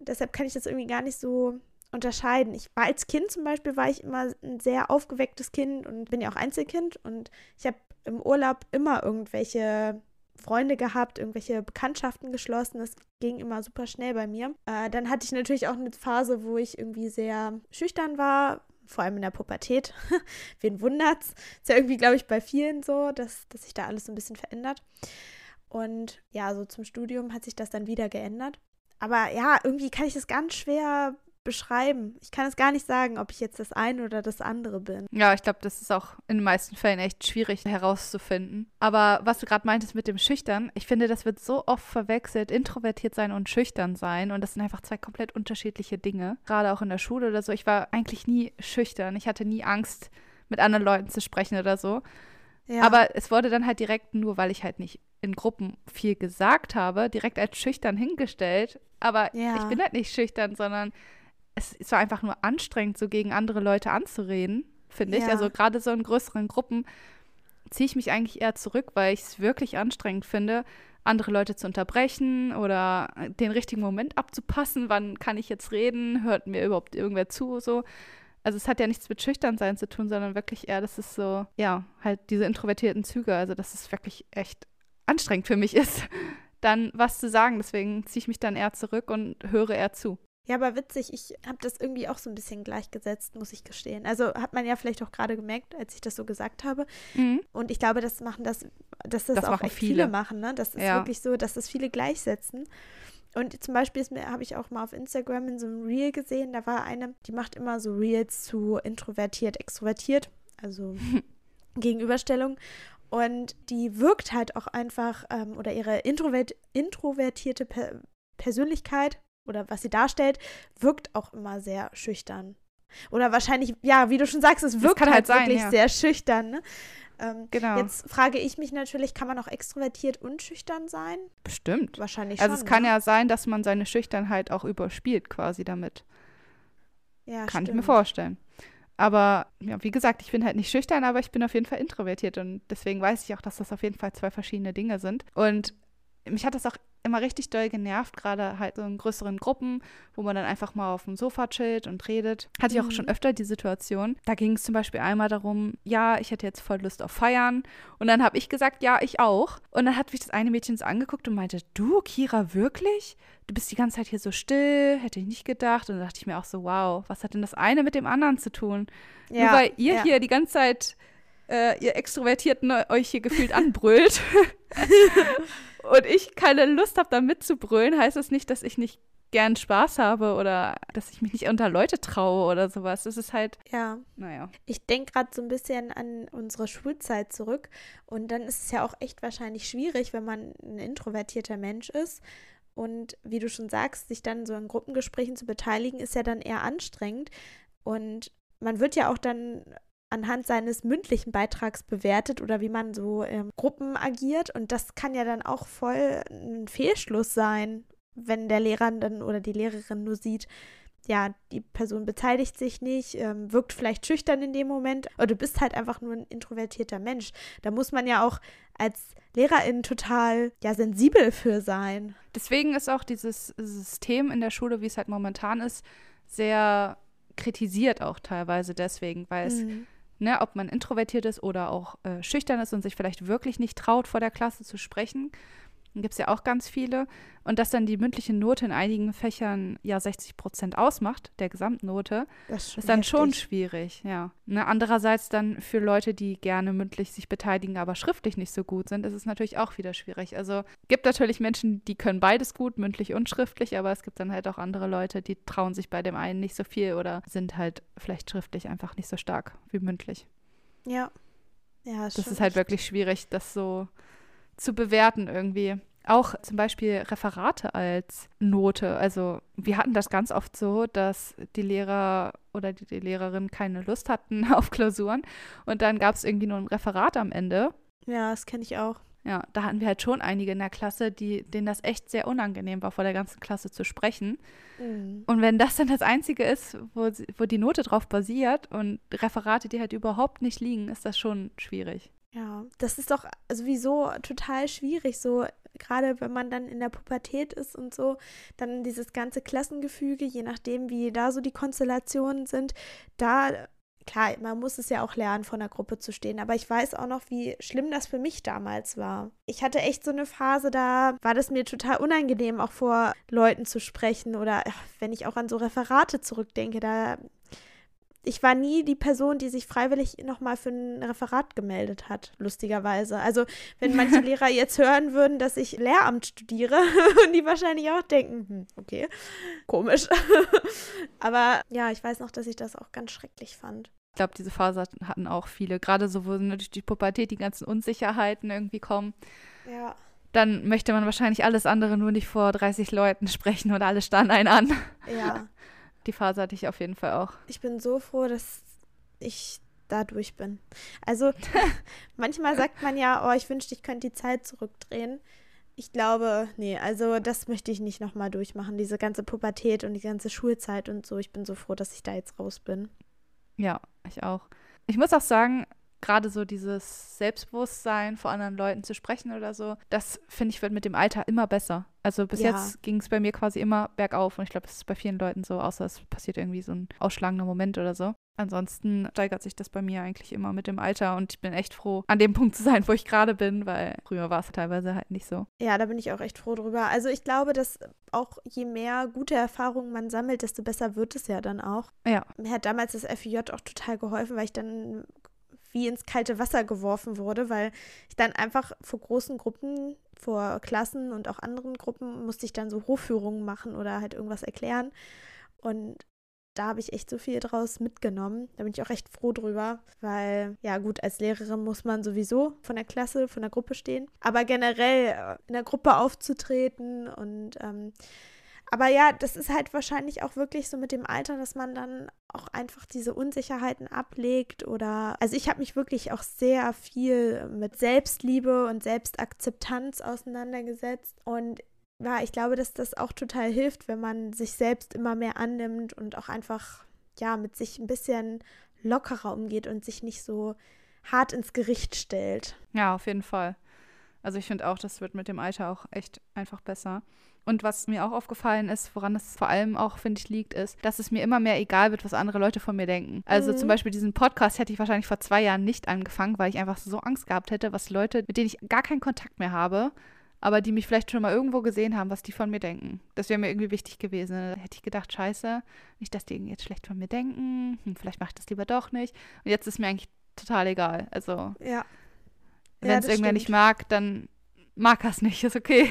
Deshalb kann ich das irgendwie gar nicht so unterscheiden. Ich war als Kind zum Beispiel, war ich immer ein sehr aufgewecktes Kind und bin ja auch Einzelkind und ich habe im Urlaub immer irgendwelche Freunde gehabt, irgendwelche Bekanntschaften geschlossen. Das ging immer super schnell bei mir. Äh, dann hatte ich natürlich auch eine Phase, wo ich irgendwie sehr schüchtern war, vor allem in der Pubertät. Wen wundert's? Ist ja irgendwie, glaube ich, bei vielen so, dass, dass sich da alles so ein bisschen verändert. Und ja, so zum Studium hat sich das dann wieder geändert. Aber ja, irgendwie kann ich das ganz schwer beschreiben. Ich kann es gar nicht sagen, ob ich jetzt das eine oder das andere bin. Ja, ich glaube, das ist auch in den meisten Fällen echt schwierig herauszufinden. Aber was du gerade meintest mit dem Schüchtern, ich finde, das wird so oft verwechselt, introvertiert sein und schüchtern sein. Und das sind einfach zwei komplett unterschiedliche Dinge. Gerade auch in der Schule oder so. Ich war eigentlich nie schüchtern. Ich hatte nie Angst, mit anderen Leuten zu sprechen oder so. Ja. Aber es wurde dann halt direkt, nur weil ich halt nicht in Gruppen viel gesagt habe, direkt als schüchtern hingestellt. Aber ja. ich bin halt nicht schüchtern, sondern es, es war einfach nur anstrengend, so gegen andere Leute anzureden, finde ich. Also gerade so in größeren Gruppen ziehe ich mich eigentlich eher zurück, weil ich es wirklich anstrengend finde, andere Leute zu unterbrechen oder den richtigen Moment abzupassen. Wann kann ich jetzt reden? Hört mir überhaupt irgendwer zu? So. Also es hat ja nichts mit Schüchternsein zu tun, sondern wirklich eher, dass es so, ja, halt diese introvertierten Züge, also dass es wirklich echt anstrengend für mich ist, dann was zu sagen. Deswegen ziehe ich mich dann eher zurück und höre eher zu. Ja, aber witzig, ich habe das irgendwie auch so ein bisschen gleichgesetzt, muss ich gestehen. Also hat man ja vielleicht auch gerade gemerkt, als ich das so gesagt habe. Mhm. Und ich glaube, das machen das, dass das, das auch echt viele. viele. machen, ne? Das ist ja. wirklich so, dass das viele gleichsetzen. Und zum Beispiel habe ich auch mal auf Instagram in so einem Reel gesehen, da war eine, die macht immer so Reels zu introvertiert, extrovertiert, also Gegenüberstellung. Und die wirkt halt auch einfach, ähm, oder ihre introvert introvertierte per Persönlichkeit oder was sie darstellt, wirkt auch immer sehr schüchtern. Oder wahrscheinlich, ja, wie du schon sagst, es wirkt halt, halt sein, wirklich ja. sehr schüchtern. Ne? Ähm, genau. Jetzt frage ich mich natürlich, kann man auch extrovertiert und schüchtern sein? Bestimmt. Wahrscheinlich also schon. Also es kann ne? ja sein, dass man seine Schüchternheit auch überspielt quasi damit. Ja, Kann stimmt. ich mir vorstellen. Aber ja, wie gesagt, ich bin halt nicht schüchtern, aber ich bin auf jeden Fall introvertiert und deswegen weiß ich auch, dass das auf jeden Fall zwei verschiedene Dinge sind. Und mich hat das auch immer richtig doll genervt, gerade halt so in größeren Gruppen, wo man dann einfach mal auf dem Sofa chillt und redet. Hatte ich auch schon mhm. öfter die Situation. Da ging es zum Beispiel einmal darum, ja, ich hätte jetzt voll Lust auf Feiern. Und dann habe ich gesagt, ja, ich auch. Und dann hat mich das eine Mädchen so angeguckt und meinte, du, Kira, wirklich? Du bist die ganze Zeit hier so still, hätte ich nicht gedacht. Und dann dachte ich mir auch so, wow, was hat denn das eine mit dem anderen zu tun? Ja, Nur weil ihr ja. hier die ganze Zeit äh, ihr Extrovertierten euch hier gefühlt anbrüllt und ich keine Lust habe, da mitzubrüllen, heißt das nicht, dass ich nicht gern Spaß habe oder dass ich mich nicht unter Leute traue oder sowas. Das ist halt. Ja. Naja. Ich denke gerade so ein bisschen an unsere Schulzeit zurück. Und dann ist es ja auch echt wahrscheinlich schwierig, wenn man ein introvertierter Mensch ist. Und wie du schon sagst, sich dann so an Gruppengesprächen zu beteiligen, ist ja dann eher anstrengend. Und man wird ja auch dann anhand seines mündlichen Beitrags bewertet oder wie man so in Gruppen agiert. Und das kann ja dann auch voll ein Fehlschluss sein, wenn der Lehrer dann oder die Lehrerin nur sieht, ja, die Person beteiligt sich nicht, ähm, wirkt vielleicht schüchtern in dem Moment oder du bist halt einfach nur ein introvertierter Mensch. Da muss man ja auch als Lehrerin total ja sensibel für sein. Deswegen ist auch dieses System in der Schule, wie es halt momentan ist, sehr kritisiert auch teilweise deswegen, weil es mhm ne, ob man introvertiert ist oder auch äh, schüchtern ist und sich vielleicht wirklich nicht traut, vor der Klasse zu sprechen. Gibt es ja auch ganz viele. Und dass dann die mündliche Note in einigen Fächern ja 60 Prozent ausmacht, der Gesamtnote, ist, ist, dann heftig. schon schwierig, ja. Ne, andererseits dann für Leute, die gerne mündlich sich beteiligen, aber schriftlich nicht so gut sind, ist es natürlich auch wieder schwierig. Also gibt natürlich Menschen, die können beides gut, mündlich und schriftlich, aber es gibt dann halt auch andere Leute, die trauen sich bei dem einen nicht so viel oder sind halt vielleicht schriftlich einfach nicht so stark wie mündlich. Ja. Ja, das ist halt wirklich schwierig, das so zu bewerten irgendwie. Auch zum Beispiel Referate als Note. Also wir hatten das ganz oft so, dass die Lehrer oder die, die Lehrerin keine Lust hatten auf Klausuren und dann gab es irgendwie nur ein Referat am Ende. Ja, das kenne ich auch. Ja, da hatten wir halt schon einige in der Klasse, die, denen das echt sehr unangenehm war, vor der ganzen Klasse zu sprechen. Mhm. Und wenn das dann das Einzige ist, wo, wo die Note drauf basiert und Referate, die halt überhaupt nicht liegen, ist das schon schwierig. Ja, das ist doch sowieso total schwierig, so gerade wenn man dann in der Pubertät ist und so, dann dieses ganze Klassengefüge, je nachdem, wie da so die Konstellationen sind, da, klar, man muss es ja auch lernen, vor einer Gruppe zu stehen, aber ich weiß auch noch, wie schlimm das für mich damals war. Ich hatte echt so eine Phase, da war das mir total unangenehm, auch vor Leuten zu sprechen oder wenn ich auch an so Referate zurückdenke, da ich war nie die Person, die sich freiwillig nochmal für ein Referat gemeldet hat, lustigerweise. Also, wenn manche Lehrer jetzt hören würden, dass ich Lehramt studiere, und die wahrscheinlich auch denken, hm, okay, komisch. Aber ja, ich weiß noch, dass ich das auch ganz schrecklich fand. Ich glaube, diese Phase hatten auch viele, gerade so, wo natürlich die Pubertät, die ganzen Unsicherheiten irgendwie kommen. Ja. Dann möchte man wahrscheinlich alles andere nur nicht vor 30 Leuten sprechen oder alle starren einen an. Ja. Die Phase hatte ich auf jeden Fall auch. Ich bin so froh, dass ich da durch bin. Also manchmal sagt man ja, oh, ich wünschte, ich könnte die Zeit zurückdrehen. Ich glaube, nee, also das möchte ich nicht nochmal durchmachen, diese ganze Pubertät und die ganze Schulzeit und so. Ich bin so froh, dass ich da jetzt raus bin. Ja, ich auch. Ich muss auch sagen, gerade so dieses Selbstbewusstsein vor anderen Leuten zu sprechen oder so, das finde ich wird mit dem Alter immer besser. Also bis Ja. jetzt ging es bei mir quasi immer bergauf und ich glaube, es ist bei vielen Leuten so, außer es passiert irgendwie so ein ausschlagender Moment oder so. Ansonsten steigert sich das bei mir eigentlich immer mit dem Alter und ich bin echt froh, an dem Punkt zu sein, wo ich gerade bin, weil früher war es teilweise halt nicht so. Ja, da bin ich auch echt froh drüber. Also ich glaube, dass auch je mehr gute Erfahrungen man sammelt, desto besser wird es ja dann auch. Ja, Mir hat damals das FIJ auch total geholfen, weil ich dann wie ins kalte Wasser geworfen wurde, weil ich dann einfach vor großen Gruppen, vor Klassen und auch anderen Gruppen musste ich dann so Hofführungen machen oder halt irgendwas erklären. Und da habe ich echt so viel draus mitgenommen. Da bin ich auch recht froh drüber, weil, ja gut, als Lehrerin muss man sowieso von der Klasse, von der Gruppe stehen. Aber generell äh, in der Gruppe aufzutreten und ähm, aber ja, das ist halt wahrscheinlich auch wirklich so mit dem Alter, dass man dann auch einfach diese Unsicherheiten ablegt oder also ich habe mich wirklich auch sehr viel mit Selbstliebe und Selbstakzeptanz auseinandergesetzt und ja, ich glaube, dass das auch total hilft, wenn man sich selbst immer mehr annimmt und auch einfach ja mit sich ein bisschen lockerer umgeht und sich nicht so hart ins Gericht stellt. ja, auf jeden Fall. Also ich finde auch, das wird mit dem Alter auch echt einfach besser. Und was mir auch aufgefallen ist, woran es vor allem auch, finde ich, liegt, ist, dass es mir immer mehr egal wird, was andere Leute von mir denken. Also Mhm. zum Beispiel diesen Podcast hätte ich wahrscheinlich vor zwei Jahren nicht angefangen, weil ich einfach so Angst gehabt hätte, was Leute, mit denen ich gar keinen Kontakt mehr habe, aber die mich vielleicht schon mal irgendwo gesehen haben, was die von mir denken. Das wäre mir irgendwie wichtig gewesen. Da hätte ich gedacht, scheiße, nicht, dass die irgendwie jetzt schlecht von mir denken, hm, vielleicht mache ich das lieber doch nicht. Und jetzt ist mir eigentlich total egal. Also Ja. wenn es das irgendwer nicht stimmt. mag, dann mag es nicht. Ist okay.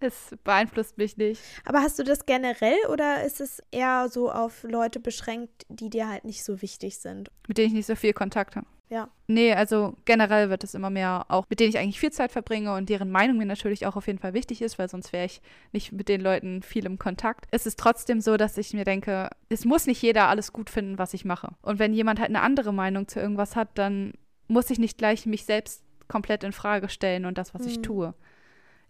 Es beeinflusst mich nicht. Aber hast du das generell oder ist es eher so auf Leute beschränkt, die dir halt nicht so wichtig sind? Mit denen ich nicht so viel Kontakt habe. Ja. Nee, also generell wird es immer mehr, auch mit denen ich eigentlich viel Zeit verbringe und deren Meinung mir natürlich auch auf jeden Fall wichtig ist, weil sonst wäre ich nicht mit den Leuten viel im Kontakt. Es ist trotzdem so, dass ich mir denke, es muss nicht jeder alles gut finden, was ich mache. Und wenn jemand halt eine andere Meinung zu irgendwas hat, dann muss ich nicht gleich mich selbst komplett in Frage stellen und das, was ich Mhm. tue.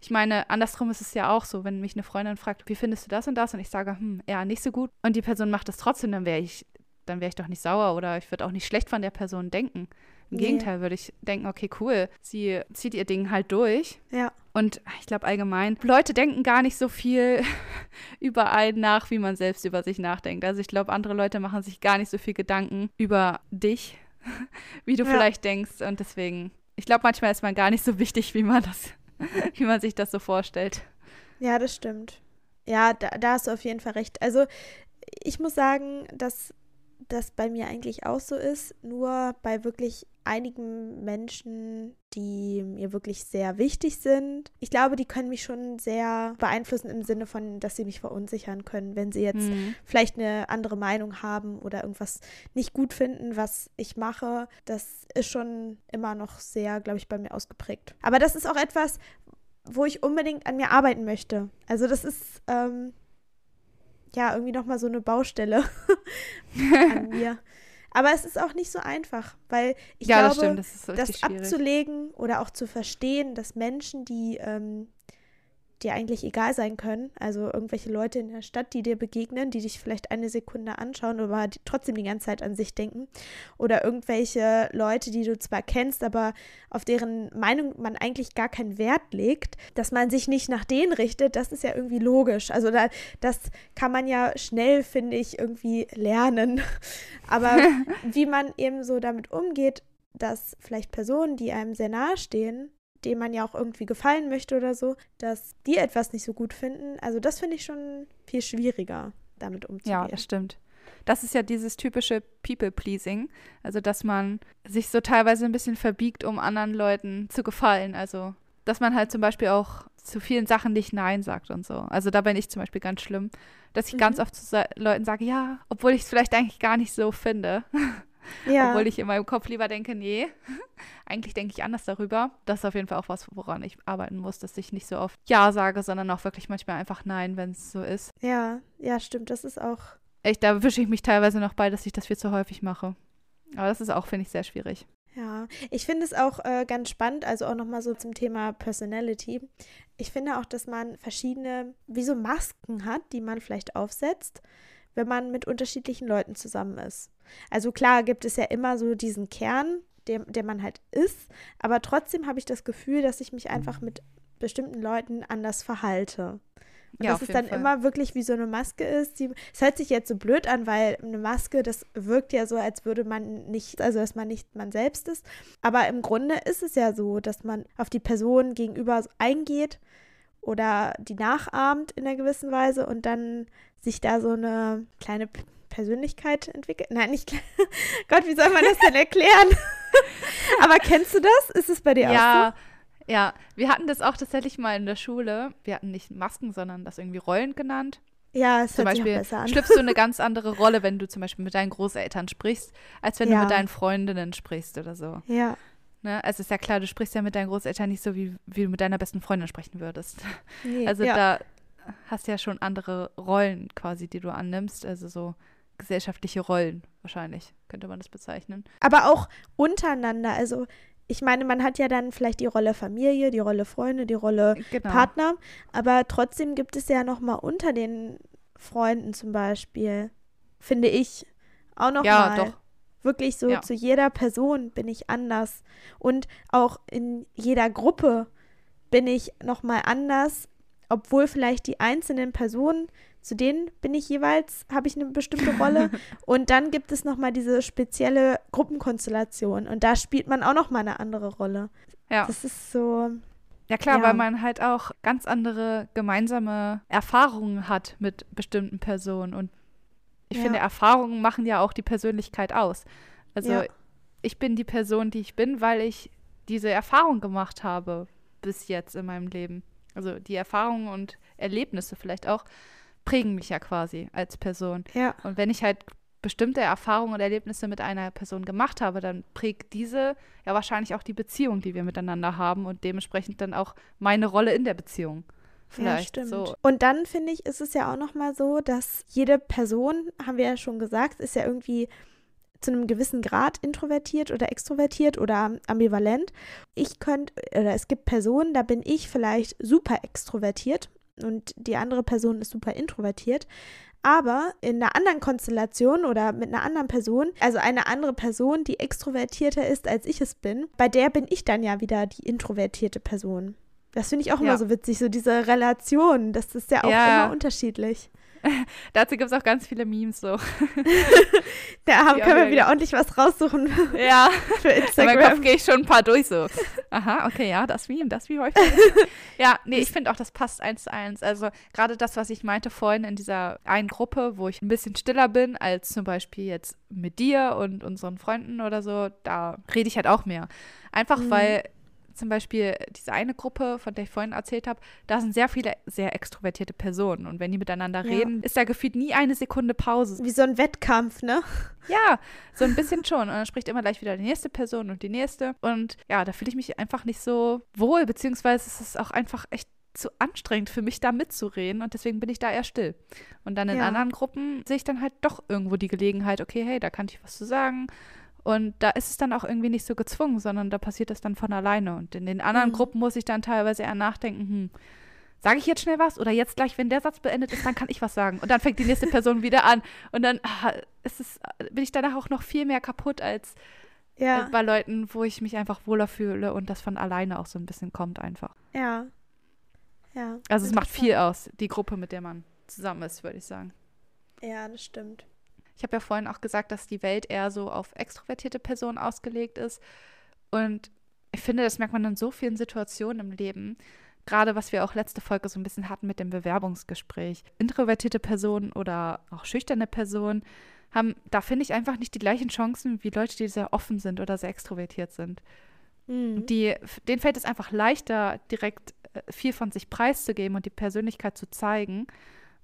Ich meine, andersrum ist es ja auch so, wenn mich eine Freundin fragt, wie findest du das und das? Und ich sage, hm, ja, nicht so gut. Und die Person macht das trotzdem, dann wäre ich, dann wäre ich doch nicht sauer oder ich würde auch nicht schlecht von der Person denken. Im Nee. Gegenteil würde ich denken, okay, cool, sie zieht ihr Ding halt durch. Ja. Und ich glaube allgemein, Leute denken gar nicht so viel über einen nach, wie man selbst über sich nachdenkt. Also ich glaube, andere Leute machen sich gar nicht so viel Gedanken über dich, wie du Ja. vielleicht denkst. Und deswegen, ich glaube, manchmal ist man gar nicht so wichtig, wie man das, wie man sich das so vorstellt. Ja, das stimmt. Ja, da, da hast du auf jeden Fall recht. Also ich muss sagen, dass das bei mir eigentlich auch so ist, nur bei wirklich einigen Menschen, die mir wirklich sehr wichtig sind. Ich glaube, die können mich schon sehr beeinflussen im Sinne von, dass sie mich verunsichern können, wenn sie jetzt Hm. vielleicht eine andere Meinung haben oder irgendwas nicht gut finden, was ich mache, das ist schon immer noch sehr, glaube ich, bei mir ausgeprägt. Aber das ist auch etwas, wo ich unbedingt an mir arbeiten möchte. Also das ist ähm, ja irgendwie noch mal so eine Baustelle an mir. Aber es ist auch nicht so einfach, weil ich ja, glaube, das das abzulegen oder auch zu verstehen, dass Menschen, die ähm, dir eigentlich egal sein können, also irgendwelche Leute in der Stadt, die dir begegnen, die dich vielleicht eine Sekunde anschauen, aber die trotzdem die ganze Zeit an sich denken, oder irgendwelche Leute, die du zwar kennst, aber auf deren Meinung man eigentlich gar keinen Wert legt, dass man sich nicht nach denen richtet, das ist ja irgendwie logisch. Also da, das kann man ja schnell, finde ich, irgendwie lernen. Aber wie man eben so damit umgeht, dass vielleicht Personen, die einem sehr nahe stehen, denen man ja auch irgendwie gefallen möchte oder so, dass die etwas nicht so gut finden, also das finde ich schon viel schwieriger, damit umzugehen. Ja, das stimmt. Das ist ja dieses typische People-Pleasing. Also, dass man sich so teilweise ein bisschen verbiegt, um anderen Leuten zu gefallen. Also, dass man halt zum Beispiel auch zu vielen Sachen nicht Nein sagt und so. Also, da bin ich zum Beispiel ganz schlimm, dass ich Mhm. ganz oft zu Leuten sage, ja, obwohl ich es vielleicht eigentlich gar nicht so finde. ja. Obwohl ich in meinem Kopf lieber denke, nee, eigentlich denke ich anders darüber. Das ist auf jeden Fall auch was, woran ich arbeiten muss, dass ich nicht so oft Ja sage, sondern auch wirklich manchmal einfach Nein, wenn es so ist. ja, ja, stimmt, das ist auch Echt, da wische ich mich teilweise noch bei, dass ich das viel zu häufig mache. Aber das ist auch, finde ich, sehr schwierig. Ja, ich finde es auch äh, ganz spannend, also auch nochmal so zum Thema Personality. Ich finde auch, dass man verschiedene, wie so Masken hat, die man vielleicht aufsetzt, wenn man mit unterschiedlichen Leuten zusammen ist. Also klar gibt es ja immer so diesen Kern der, der man halt ist. Aber trotzdem habe ich das Gefühl, dass ich mich einfach mit bestimmten Leuten anders verhalte. Und Ja, dass es dann Fall. immer wirklich wie so eine Maske ist. Die, es hört sich jetzt so blöd an, weil eine Maske, das wirkt ja so, als würde man nicht, also dass man nicht man selbst ist. Aber im Grunde ist es ja so, dass man auf die Person gegenüber eingeht oder die nachahmt in einer gewissen Weise und dann sich da so eine kleine Persönlichkeit entwickelt. Nein, nicht. Gott, wie soll man das denn erklären? Aber kennst du das? Ist es bei dir auch Ja, ja. Wir hatten das auch tatsächlich mal in der Schule. Wir hatten nicht Masken, sondern das irgendwie Rollen genannt. so? Ja, es Zum hört Beispiel besser an. schlüpfst du eine ganz andere Rolle, wenn du zum Beispiel mit deinen Großeltern sprichst, als wenn Ja. du mit deinen Freundinnen sprichst oder so. Ja, Ne? Es ist ja klar, du sprichst ja mit deinen Großeltern nicht so, wie, wie du mit deiner besten Freundin sprechen würdest. nee, Also ja. da hast du ja schon andere Rollen quasi, die du annimmst. Also so gesellschaftliche Rollen wahrscheinlich, könnte man das bezeichnen. Aber auch untereinander. Also, ich meine, man hat ja dann vielleicht die Rolle Familie, die Rolle Freunde, die Rolle Genau. Partner. Aber trotzdem gibt es ja noch mal unter den Freunden zum Beispiel, finde ich, auch noch ja, mal. doch. Wirklich so Ja. zu jeder Person bin ich anders. Und auch in jeder Gruppe bin ich noch mal anders, obwohl vielleicht die einzelnen Personen, zu denen bin ich jeweils, habe ich eine bestimmte Rolle. und dann gibt es noch mal diese spezielle Gruppenkonstellation. Und da spielt man auch noch mal eine andere Rolle. Ja. Das ist so, Ja klar, Ja. weil man halt auch ganz andere gemeinsame Erfahrungen hat mit bestimmten Personen. Und ich Ja. finde, Erfahrungen machen ja auch die Persönlichkeit aus. Also Ja. ich bin die Person, die ich bin, weil ich diese Erfahrung gemacht habe bis jetzt in meinem Leben. Also die Erfahrungen und Erlebnisse vielleicht auch prägen mich ja quasi als Person. ja. Und wenn ich halt bestimmte Erfahrungen und Erlebnisse mit einer Person gemacht habe, dann prägt diese ja wahrscheinlich auch die Beziehung, die wir miteinander haben und dementsprechend dann auch meine Rolle in der Beziehung. Vielleicht ja, stimmt. so. Und dann finde ich, ist es ja auch noch mal so, dass jede Person, haben wir ja schon gesagt, ist ja irgendwie zu einem gewissen Grad introvertiert oder extrovertiert oder ambivalent. Ich könnte, oder es gibt Personen, da bin ich vielleicht super extrovertiert und die andere Person ist super introvertiert. Aber in einer anderen Konstellation oder mit einer anderen Person, also eine andere Person, die extrovertierter ist, als ich es bin, bei der bin ich dann ja wieder die introvertierte Person. Das finde ich auch immer Ja. so witzig, so diese Relation. Das ist ja auch Ja. immer unterschiedlich. Dazu gibt es auch ganz viele Memes so. Da haben, können wir wieder ordentlich was raussuchen ja, für in meinem Kopf Instagram. gehe ich schon ein paar durch so. Aha, okay, ja, das Meme, das Meme. vergessen. ja, nee, ich finde auch, das passt eins zu eins. Also gerade das, was ich meinte vorhin in dieser einen Gruppe, wo ich ein bisschen stiller bin, als zum Beispiel jetzt mit dir und unseren Freunden oder so, da rede ich halt auch mehr. Einfach Mhm. weil zum Beispiel diese eine Gruppe, von der ich vorhin erzählt habe, da sind sehr viele sehr extrovertierte Personen. Und wenn die miteinander Ja. reden, ist da gefühlt nie eine Sekunde Pause. Wie so ein Wettkampf, ne? Ja, so ein bisschen schon. Und dann spricht immer gleich wieder die nächste Person und die nächste. Und ja, da fühle ich mich einfach nicht so wohl, beziehungsweise es ist auch einfach echt zu anstrengend für mich, da mitzureden. Und deswegen bin ich da eher still. Und dann in Ja. anderen Gruppen sehe ich dann halt doch irgendwo die Gelegenheit, okay, hey, da kann ich was zu sagen. Und da ist es dann auch irgendwie nicht so gezwungen, sondern da passiert das dann von alleine. Und in den anderen Mhm. Gruppen muss ich dann teilweise eher nachdenken, hm, sage ich jetzt schnell was? Oder jetzt gleich, wenn der Satz beendet ist, dann kann ich was sagen. Und dann fängt die nächste Person wieder an. Und dann ah, ist es, bin ich danach auch noch viel mehr kaputt als Ja, äh, bei Leuten, wo ich mich einfach wohler fühle und das von alleine auch so ein bisschen kommt einfach. ja. Ja. Also es macht viel aus, die Gruppe, mit der man zusammen ist, würde ich sagen. Ja, das stimmt. Ich habe ja vorhin auch gesagt, dass die Welt eher so auf extrovertierte Personen ausgelegt ist. Und ich finde, das merkt man in so vielen Situationen im Leben. Gerade was wir auch letzte Folge so ein bisschen hatten mit dem Bewerbungsgespräch. Introvertierte Personen oder auch schüchterne Personen haben, da finde ich einfach nicht die gleichen Chancen wie Leute, die sehr offen sind oder sehr extrovertiert sind. Mhm. Die, denen fällt es einfach leichter, direkt äh, viel von sich preiszugeben und die Persönlichkeit zu zeigen.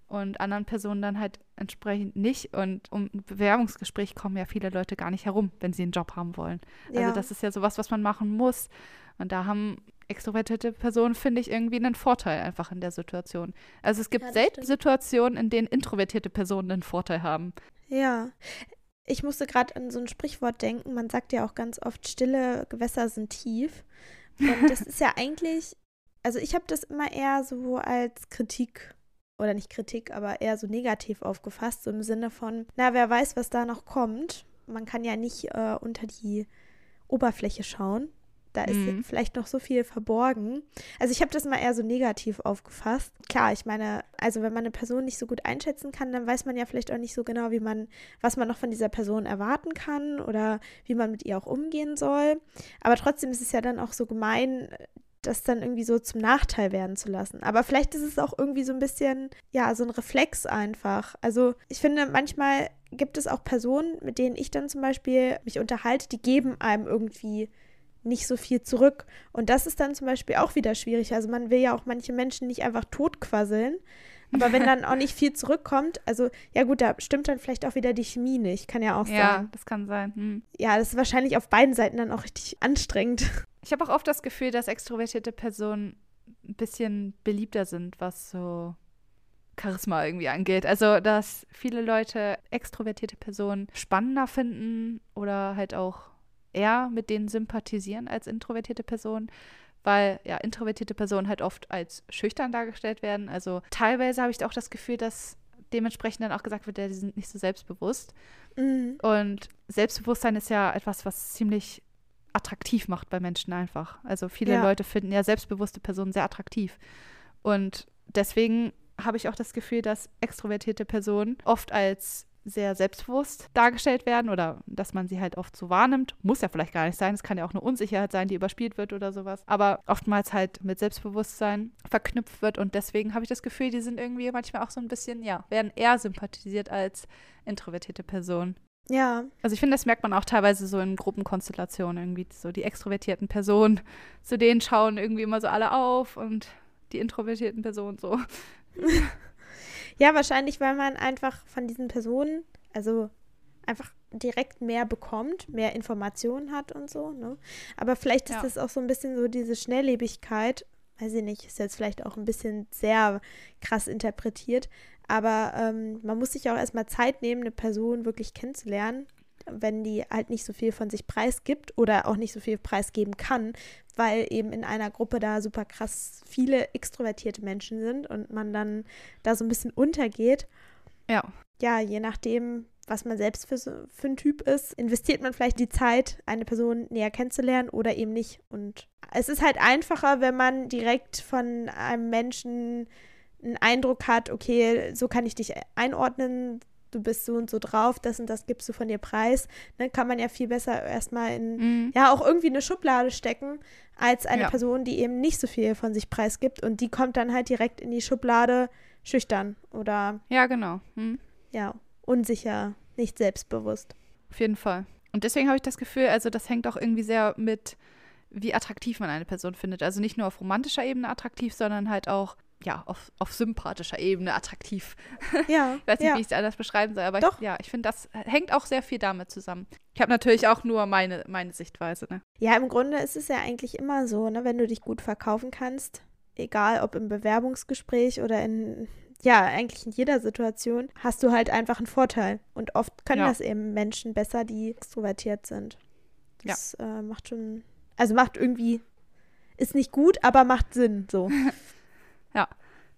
Und anderen Personen dann halt entsprechend nicht. Und um ein Bewerbungsgespräch kommen ja viele Leute gar nicht herum, wenn sie einen Job haben wollen. Also ja. das ist ja sowas, was man machen muss. Und da haben extrovertierte Personen, finde ich, irgendwie einen Vorteil einfach in der Situation. Also es gibt Ja, selten stimmt. Situationen, in denen introvertierte Personen einen Vorteil haben. Ja. Ich musste gerade an so ein Sprichwort denken. Man sagt ja auch ganz oft, stille Gewässer sind tief. Und das ist ja eigentlich, also ich habe das immer eher so als Kritik oder nicht Kritik, aber eher so negativ aufgefasst, so im Sinne von, na, wer weiß, was da noch kommt. Man kann ja nicht äh, unter die Oberfläche schauen. Da ist Mhm. vielleicht noch so viel verborgen. Also ich habe das mal eher so negativ aufgefasst. Klar, ich meine, also wenn man eine Person nicht so gut einschätzen kann, dann weiß man ja vielleicht auch nicht so genau, wie man, was man noch von dieser Person erwarten kann oder wie man mit ihr auch umgehen soll. Aber trotzdem ist es ja dann auch so gemein, das dann irgendwie so zum Nachteil werden zu lassen. Aber vielleicht ist es auch irgendwie so ein bisschen, ja, so ein Reflex einfach. Also ich finde, manchmal gibt es auch Personen, mit denen ich dann zum Beispiel mich unterhalte, die geben einem irgendwie nicht so viel zurück. Und das ist dann zum Beispiel auch wieder schwierig. Also man will ja auch manche Menschen nicht einfach totquasseln. Aber wenn dann auch nicht viel zurückkommt, also ja gut, da stimmt dann vielleicht auch wieder die Chemie nicht. Kann ja auch Ja, sein. das kann sein. Hm. Ja, das ist wahrscheinlich auf beiden Seiten dann auch richtig anstrengend. Ich habe auch oft das Gefühl, dass extrovertierte Personen ein bisschen beliebter sind, was so Charisma irgendwie angeht. Also, dass viele Leute extrovertierte Personen spannender finden oder halt auch eher mit denen sympathisieren als introvertierte Personen, weil ja introvertierte Personen halt oft als schüchtern dargestellt werden. Also teilweise habe ich auch das Gefühl, dass dementsprechend dann auch gesagt wird, ja, die sind nicht so selbstbewusst. Mhm. Und Selbstbewusstsein ist ja etwas, was ziemlich attraktiv macht bei Menschen einfach. Also viele Ja. Leute finden ja selbstbewusste Personen sehr attraktiv. Und deswegen habe ich auch das Gefühl, dass extrovertierte Personen oft als sehr selbstbewusst dargestellt werden oder dass man sie halt oft so wahrnimmt. Muss ja vielleicht gar nicht sein. Es kann ja auch eine Unsicherheit sein, die überspielt wird oder sowas. Aber oftmals halt mit Selbstbewusstsein verknüpft wird. Und deswegen habe ich das Gefühl, die sind irgendwie manchmal auch so ein bisschen, ja, werden eher sympathisiert als introvertierte Personen. Ja, Also ich finde, das merkt man auch teilweise so in Gruppenkonstellationen irgendwie. So die extrovertierten Personen, zu denen schauen irgendwie immer so alle auf und die introvertierten Personen so. Ja, wahrscheinlich, weil man einfach von diesen Personen, also einfach direkt mehr bekommt, mehr Informationen hat und so, ne? Aber vielleicht ist Ja. das auch so ein bisschen so diese Schnelllebigkeit, weiß ich nicht, ist jetzt vielleicht auch ein bisschen sehr krass interpretiert, aber ähm, man muss sich auch erstmal Zeit nehmen, eine Person wirklich kennenzulernen, wenn die halt nicht so viel von sich preisgibt oder auch nicht so viel preisgeben kann, weil eben in einer Gruppe da super krass viele extrovertierte Menschen sind und man dann da so ein bisschen untergeht. Ja. Ja, je nachdem, was man selbst für, so, für ein Typ ist, investiert man vielleicht die Zeit, eine Person näher kennenzulernen oder eben nicht. Und es ist halt einfacher, wenn man direkt von einem Menschen einen Eindruck hat, okay, so kann ich dich einordnen, du bist so und so drauf, das und das gibst du von dir preis. Dann kann man ja viel besser erstmal in, Mhm. ja, auch irgendwie eine Schublade stecken, als eine Ja. Person, die eben nicht so viel von sich preisgibt und die kommt dann halt direkt in die Schublade schüchtern oder Ja, genau. Mhm. ja, unsicher, nicht selbstbewusst. Auf jeden Fall. Und deswegen habe ich das Gefühl, also das hängt auch irgendwie sehr mit, wie attraktiv man eine Person findet. Also nicht nur auf romantischer Ebene attraktiv, sondern halt auch, ja, auf, auf sympathischer Ebene attraktiv. Ja, Ich weiß nicht, ja. wie ich es anders beschreiben soll, aber Doch. Ich, ja, ich finde, das hängt auch sehr viel damit zusammen. Ich habe natürlich auch nur meine, meine Sichtweise, ne? ja, im Grunde ist es ja eigentlich immer so, ne, wenn du dich gut verkaufen kannst, egal ob im Bewerbungsgespräch oder in, ja, eigentlich in jeder Situation, hast du halt einfach einen Vorteil. Und oft können Ja. das eben Menschen besser, die extrovertiert sind. Das äh, macht schon, also macht irgendwie, ist nicht gut, aber macht Sinn, so.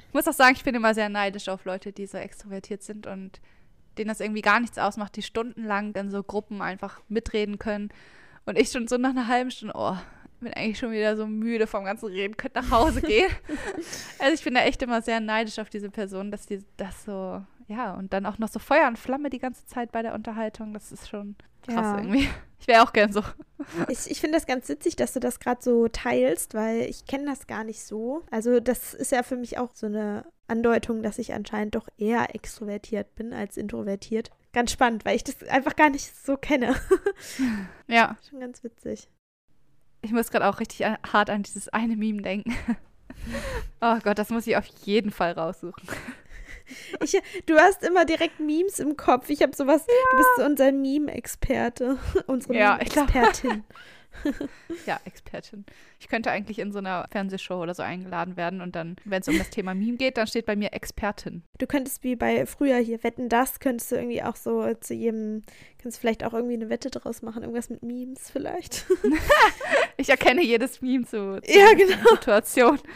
Ich muss auch sagen, ich bin immer sehr neidisch auf Leute, die so extrovertiert sind und denen das irgendwie gar nichts ausmacht, die stundenlang in so Gruppen einfach mitreden können. Und ich schon so nach einer halben Stunde, oh, bin eigentlich schon wieder so müde vom ganzen Reden, könnte nach Hause gehen. also ich bin da echt immer sehr neidisch auf diese Person, dass die das so, ja, und dann auch noch so Feuer und Flamme die ganze Zeit bei der Unterhaltung. Das ist schon krass Ja. irgendwie. Ich wäre auch gern so. Ich, ich finde das ganz witzig, dass du das gerade so teilst, weil ich kenne das gar nicht so. Also das ist ja für mich auch so eine Andeutung, dass ich anscheinend doch eher extrovertiert bin als introvertiert. Ganz spannend, weil ich das einfach gar nicht so kenne. Ja, Schon ganz witzig. Ich muss gerade auch richtig hart an dieses eine Meme denken. oh Gott, das muss ich auf jeden Fall raussuchen. Ich, du hast immer direkt Memes im Kopf. Ich habe sowas, du bist so unser Meme-Experte. Unsere Ja, Meme-Expertin. Ja, Expertin. Ich könnte eigentlich in so einer Fernsehshow oder so eingeladen werden und dann, wenn es um das Thema Meme geht, dann steht bei mir Expertin. Du könntest wie bei früher hier Wetten das, könntest du irgendwie auch so zu jedem, kannst vielleicht auch irgendwie eine Wette draus machen, irgendwas mit Memes vielleicht. Ich erkenne jedes Meme zu, zu Ja, genau. Situation.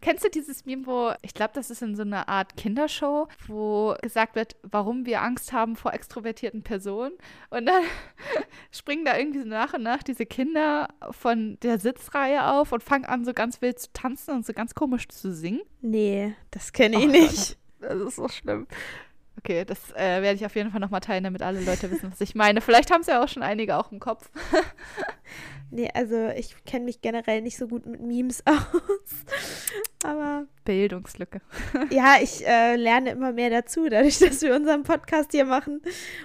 Kennst du dieses Meme, wo, ich glaube, das ist in so einer Art Kindershow, wo gesagt wird, warum wir Angst haben vor extrovertierten Personen? Und dann springen da irgendwie so nach und nach diese Kinder von der Sitzreihe auf und fangen an, so ganz wild zu tanzen und so ganz komisch zu singen. Nee, das kenne ich Oh, nicht. Das ist so schlimm. Okay, das äh, werde ich auf jeden Fall nochmal teilen, damit alle Leute wissen, was ich meine. Vielleicht haben es ja auch schon einige auch im Kopf. Nee, also ich kenne mich generell nicht so gut mit Memes aus. Aber Bildungslücke. ja, ich äh, lerne immer mehr dazu, dadurch, dass wir unseren Podcast hier machen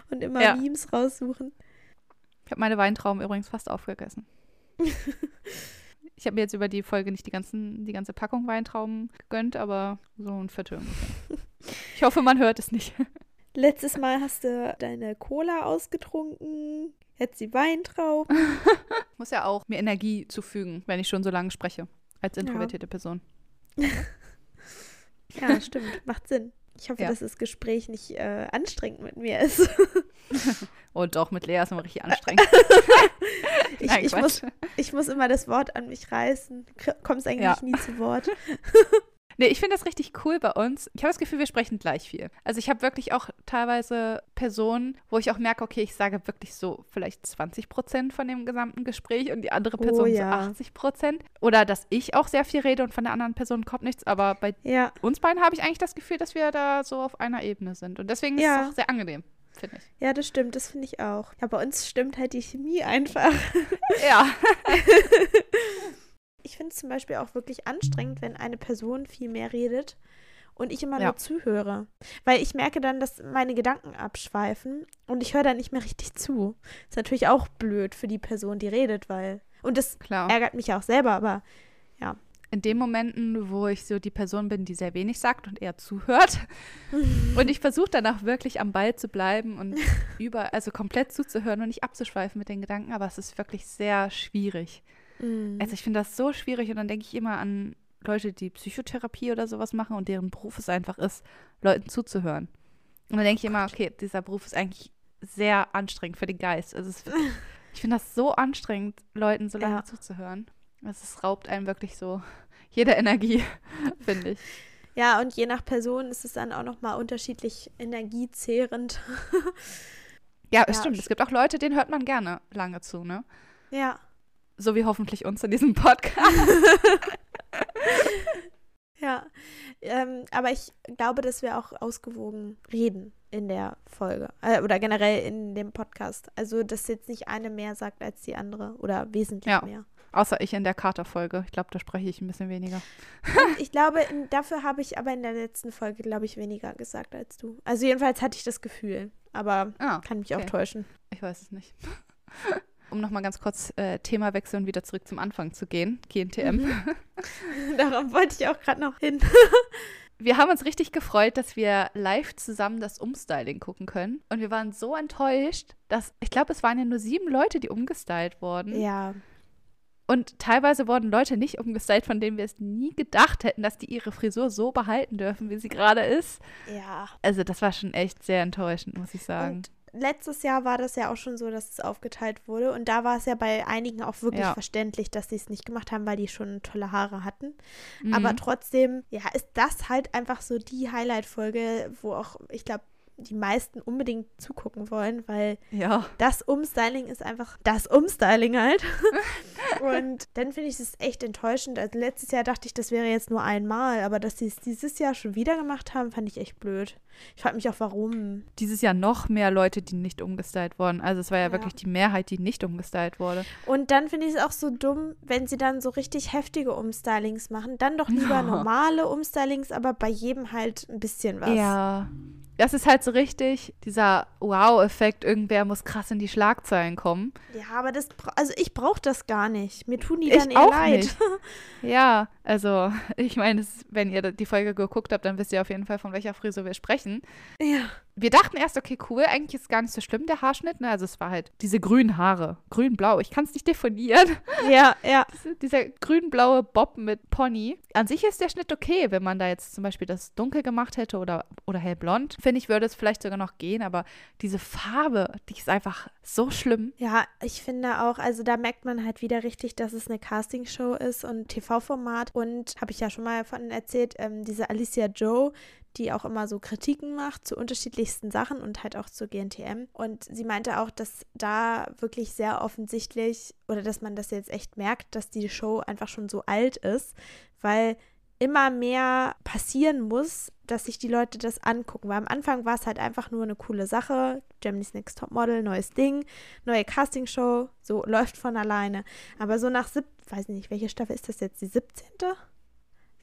und immer Ja. Memes raussuchen. Ich habe meine Weintrauben übrigens fast aufgegessen. Ich habe mir jetzt über die Folge nicht die, ganzen, die ganze Packung Weintrauben gegönnt, aber so ein Viertel ungefähr. Ich hoffe, man hört es nicht. Letztes Mal hast du deine Cola ausgetrunken, jetzt die Weintrauben. Ich muss ja auch mir Energie zufügen, wenn ich schon so lange spreche, als introvertierte Person. Ja, stimmt, macht Sinn. Ich hoffe, Ja. dass das Gespräch nicht äh, anstrengend mit mir ist. Und doch, mit Lea ist immer richtig anstrengend. Ich, Nein, ich, muss, ich muss immer das Wort an mich reißen. K- Kommst eigentlich Ja. nie zu Wort. Nee, ich finde das richtig cool bei uns. Ich habe das Gefühl, wir sprechen gleich viel. Also ich habe wirklich auch teilweise Personen, wo ich auch merke, okay, ich sage wirklich so vielleicht 20 Prozent von dem gesamten Gespräch und die andere Oh, Person ja. so 80 Prozent. Oder dass ich auch sehr viel rede und von der anderen Person kommt nichts. Aber bei Ja, uns beiden habe ich eigentlich das Gefühl, dass wir da so auf einer Ebene sind. Und deswegen ist Ja. es auch sehr angenehm, finde ich. ja, das stimmt, das finde ich auch. Ja, bei uns stimmt halt die Chemie einfach. Ja. Ich finde es zum Beispiel auch wirklich anstrengend, wenn eine Person viel mehr redet und ich immer Ja. nur zuhöre. Weil ich merke dann, dass meine Gedanken abschweifen und ich höre dann nicht mehr richtig zu. Ist natürlich auch blöd für die Person, die redet, weil. Und das Klar. ärgert mich auch selber, aber In den Momenten, wo ich so die Person bin, die sehr wenig sagt und eher zuhört, Und ich versuche dann auch wirklich am Ball zu bleiben und über, also komplett zuzuhören und nicht abzuschweifen mit den Gedanken, aber es ist wirklich sehr schwierig. Mm. Also ich finde das so schwierig und dann denke ich immer an Leute, die Psychotherapie oder sowas machen und deren Beruf es einfach ist, Leuten zuzuhören. Und dann denke ich immer, okay, dieser Beruf ist eigentlich sehr anstrengend für den Geist. Also es ich finde das so anstrengend, Leuten so lange Ja. zuzuhören. Es raubt einem wirklich so jede Energie, finde ich. Ja, und je nach Person ist es dann auch nochmal unterschiedlich energiezehrend. Ja, Ja, stimmt. Es gibt auch Leute, denen hört man gerne lange zu, ne? ja. So wie hoffentlich uns in diesem Podcast. Ja, ähm, aber ich glaube, dass wir auch ausgewogen reden in der Folge äh, oder generell in dem Podcast. Also, dass jetzt nicht eine mehr sagt als die andere oder wesentlich Ja. mehr. Außer ich in der Katerfolge. Ich glaube, da spreche ich ein bisschen weniger. Und ich glaube, dafür habe ich aber in der letzten Folge, glaube ich, weniger gesagt als du. Also, jedenfalls hatte ich das Gefühl, aber Ah, kann mich auch okay. täuschen. ich weiß es nicht. Um nochmal ganz kurz äh, Thema wechseln und wieder zurück zum Anfang zu gehen. GNTM. Mhm. Darauf wollte ich auch gerade noch hin. Wir haben uns richtig gefreut, dass wir live zusammen das Umstyling gucken können. Und wir waren so enttäuscht, dass, ich glaube, es waren ja nur sieben Leute, die umgestylt wurden. Ja, Und teilweise wurden Leute nicht umgestylt, von denen wir es nie gedacht hätten, dass die ihre Frisur so behalten dürfen, wie sie gerade ist. ja. Also das war schon echt sehr enttäuschend, muss ich sagen. Und letztes Jahr war das ja auch schon so, dass es aufgeteilt wurde. Und da war es ja bei einigen auch wirklich Ja. verständlich, dass sie es nicht gemacht haben, weil die schon tolle Haare hatten. Mhm. Aber trotzdem, ja, ist das halt einfach so die Highlight-Folge, wo auch, ich glaube, die meisten unbedingt zugucken wollen, weil ja, das Umstyling ist einfach das Umstyling halt. Und dann finde ich es echt enttäuschend. Also letztes Jahr dachte ich, das wäre jetzt nur einmal, aber dass sie es dieses Jahr schon wieder gemacht haben, fand ich echt blöd. Ich frage mich auch, warum. dieses Jahr noch mehr Leute, die nicht umgestylt wurden. Also es war ja, Ja. wirklich die Mehrheit, die nicht umgestylt wurde. Und dann finde ich es auch so dumm, wenn sie dann so richtig heftige Umstylings machen. Dann doch lieber Ja. normale Umstylings, aber bei jedem halt ein bisschen was. Ja. Das ist halt so richtig dieser Wow-Effekt, irgendwer muss krass in die Schlagzeilen kommen. Ja, aber das, also ich brauche das gar nicht. Mir tun die Ich dann auch leid. Ja, also ich meine, wenn ihr die Folge geguckt habt, dann wisst ihr auf jeden Fall, von welcher Frisur wir sprechen. Ja. Wir dachten erst, okay, cool, eigentlich ist gar nicht so schlimm der Haarschnitt. Ne? Also es war halt diese grünen Haare. Grün-blau, ich kann es nicht definieren. Ja, ja. Diese- Dieser grün-blaue Bob mit Pony. An sich ist der Schnitt okay, wenn man da jetzt zum Beispiel das dunkel gemacht hätte oder, oder hellblond. Finde ich, würde es vielleicht sogar noch gehen, aber diese Farbe, die ist einfach so schlimm. Ja, ich finde auch, also da merkt man halt wieder richtig, dass es eine Castingshow ist und TV-Format. Und habe ich ja schon mal von erzählt, ähm, diese Alicia Joe, die auch immer so Kritiken macht zu unterschiedlichsten Sachen und halt auch zu GNTM. Und sie meinte auch, dass da wirklich sehr offensichtlich oder dass man das jetzt echt merkt, dass die Show einfach schon so alt ist, weil immer mehr passieren muss, dass sich die Leute das angucken. Weil am Anfang war es halt einfach nur eine coole Sache. Germany's Next Top Model, neues Ding, neue Castingshow, so läuft von alleine. Aber so nach sieb, weiß nicht, welche Staffel ist das jetzt? Die 17.?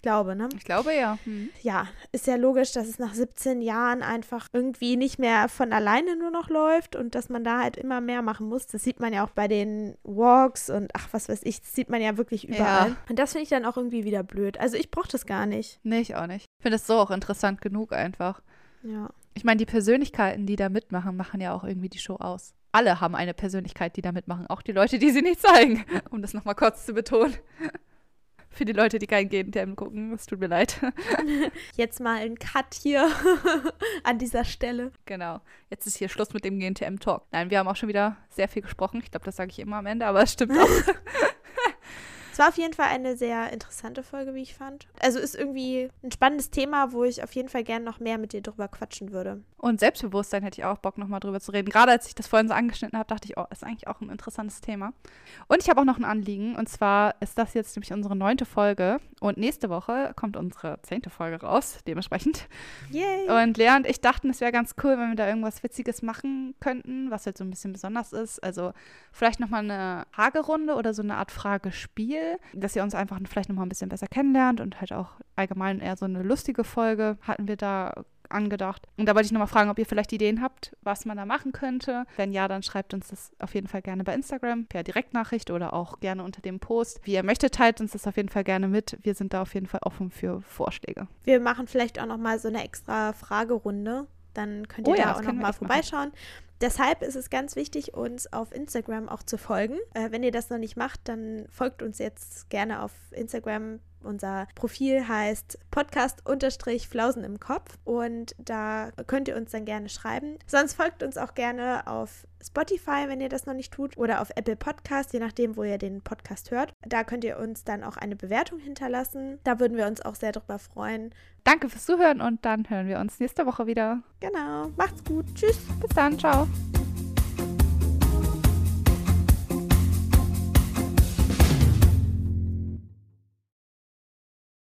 Glaube, ne? Ich glaube ja. Hm. Ja, ist ja logisch, dass es nach 17 Jahren einfach irgendwie nicht mehr von alleine nur noch läuft und dass man da halt immer mehr machen muss. Das sieht man ja auch bei den Walks und ach, was weiß ich, das sieht man ja wirklich überall. Ja. Und das finde ich dann auch irgendwie wieder blöd. Also ich brauche das gar nicht. Nee, ich auch nicht. Ich finde es so auch interessant genug einfach. Ja. Ich meine, die Persönlichkeiten, die da mitmachen, machen ja auch irgendwie die Show aus. Alle haben eine Persönlichkeit, die da mitmachen. Auch die Leute, die sie nicht zeigen. Um das nochmal kurz zu betonen. Für die Leute, die kein GNTM gucken, es tut mir leid. Jetzt mal ein Cut hier an dieser Stelle. Genau. Jetzt ist hier Schluss mit dem GNTM-Talk. Nein, wir haben auch schon wieder sehr viel gesprochen. Ich glaube, das sage ich immer am Ende, aber es stimmt auch. Es war auf jeden Fall eine sehr interessante Folge, wie ich fand. Also ist irgendwie ein spannendes Thema, wo ich auf jeden Fall gerne noch mehr mit dir drüber quatschen würde. Und Selbstbewusstsein hätte ich auch Bock, nochmal drüber zu reden. Gerade als ich das vorhin so angeschnitten habe, dachte ich, oh, ist eigentlich auch ein interessantes Thema. Und ich habe auch noch ein Anliegen. Und zwar ist das jetzt nämlich unsere neunte Folge. Und nächste Woche kommt unsere zehnte Folge raus, dementsprechend. Yay! Und Lea und ich dachten, es wäre ganz cool, wenn wir da irgendwas Witziges machen könnten, was halt so ein bisschen besonders ist. Also vielleicht nochmal eine Fragerunde oder so eine Art Fragespiel, dass ihr uns einfach vielleicht nochmal ein bisschen besser kennenlernt und halt auch allgemein eher so eine lustige Folge hatten wir da angedacht. Und da wollte ich nochmal fragen, ob ihr vielleicht Ideen habt, was man da machen könnte. Wenn ja, dann schreibt uns das auf jeden Fall gerne bei Instagram per Direktnachricht oder auch gerne unter dem Post. Wie ihr möchtet, teilt uns das auf jeden Fall gerne mit. Wir sind da auf jeden Fall offen für Vorschläge. Wir machen vielleicht auch nochmal so eine extra Fragerunde. Dann könnt ihr oh ja, da auch nochmal vorbeischauen. Deshalb ist es ganz wichtig, uns auf Instagram auch zu folgen. Äh, wenn ihr das noch nicht macht, dann folgt uns jetzt gerne auf Instagram unser Profil heißt Podcast-Flausen im Kopf und da könnt ihr uns dann gerne schreiben. Sonst folgt uns auch gerne auf Spotify, wenn ihr das noch nicht tut, oder auf Apple Podcast, je nachdem, wo ihr den Podcast hört. Da könnt ihr uns dann auch eine Bewertung hinterlassen. Da würden wir uns auch sehr drüber freuen. Danke fürs Zuhören und dann hören wir uns nächste Woche wieder. Genau. Macht's gut. Tschüss. Bis dann. Ciao.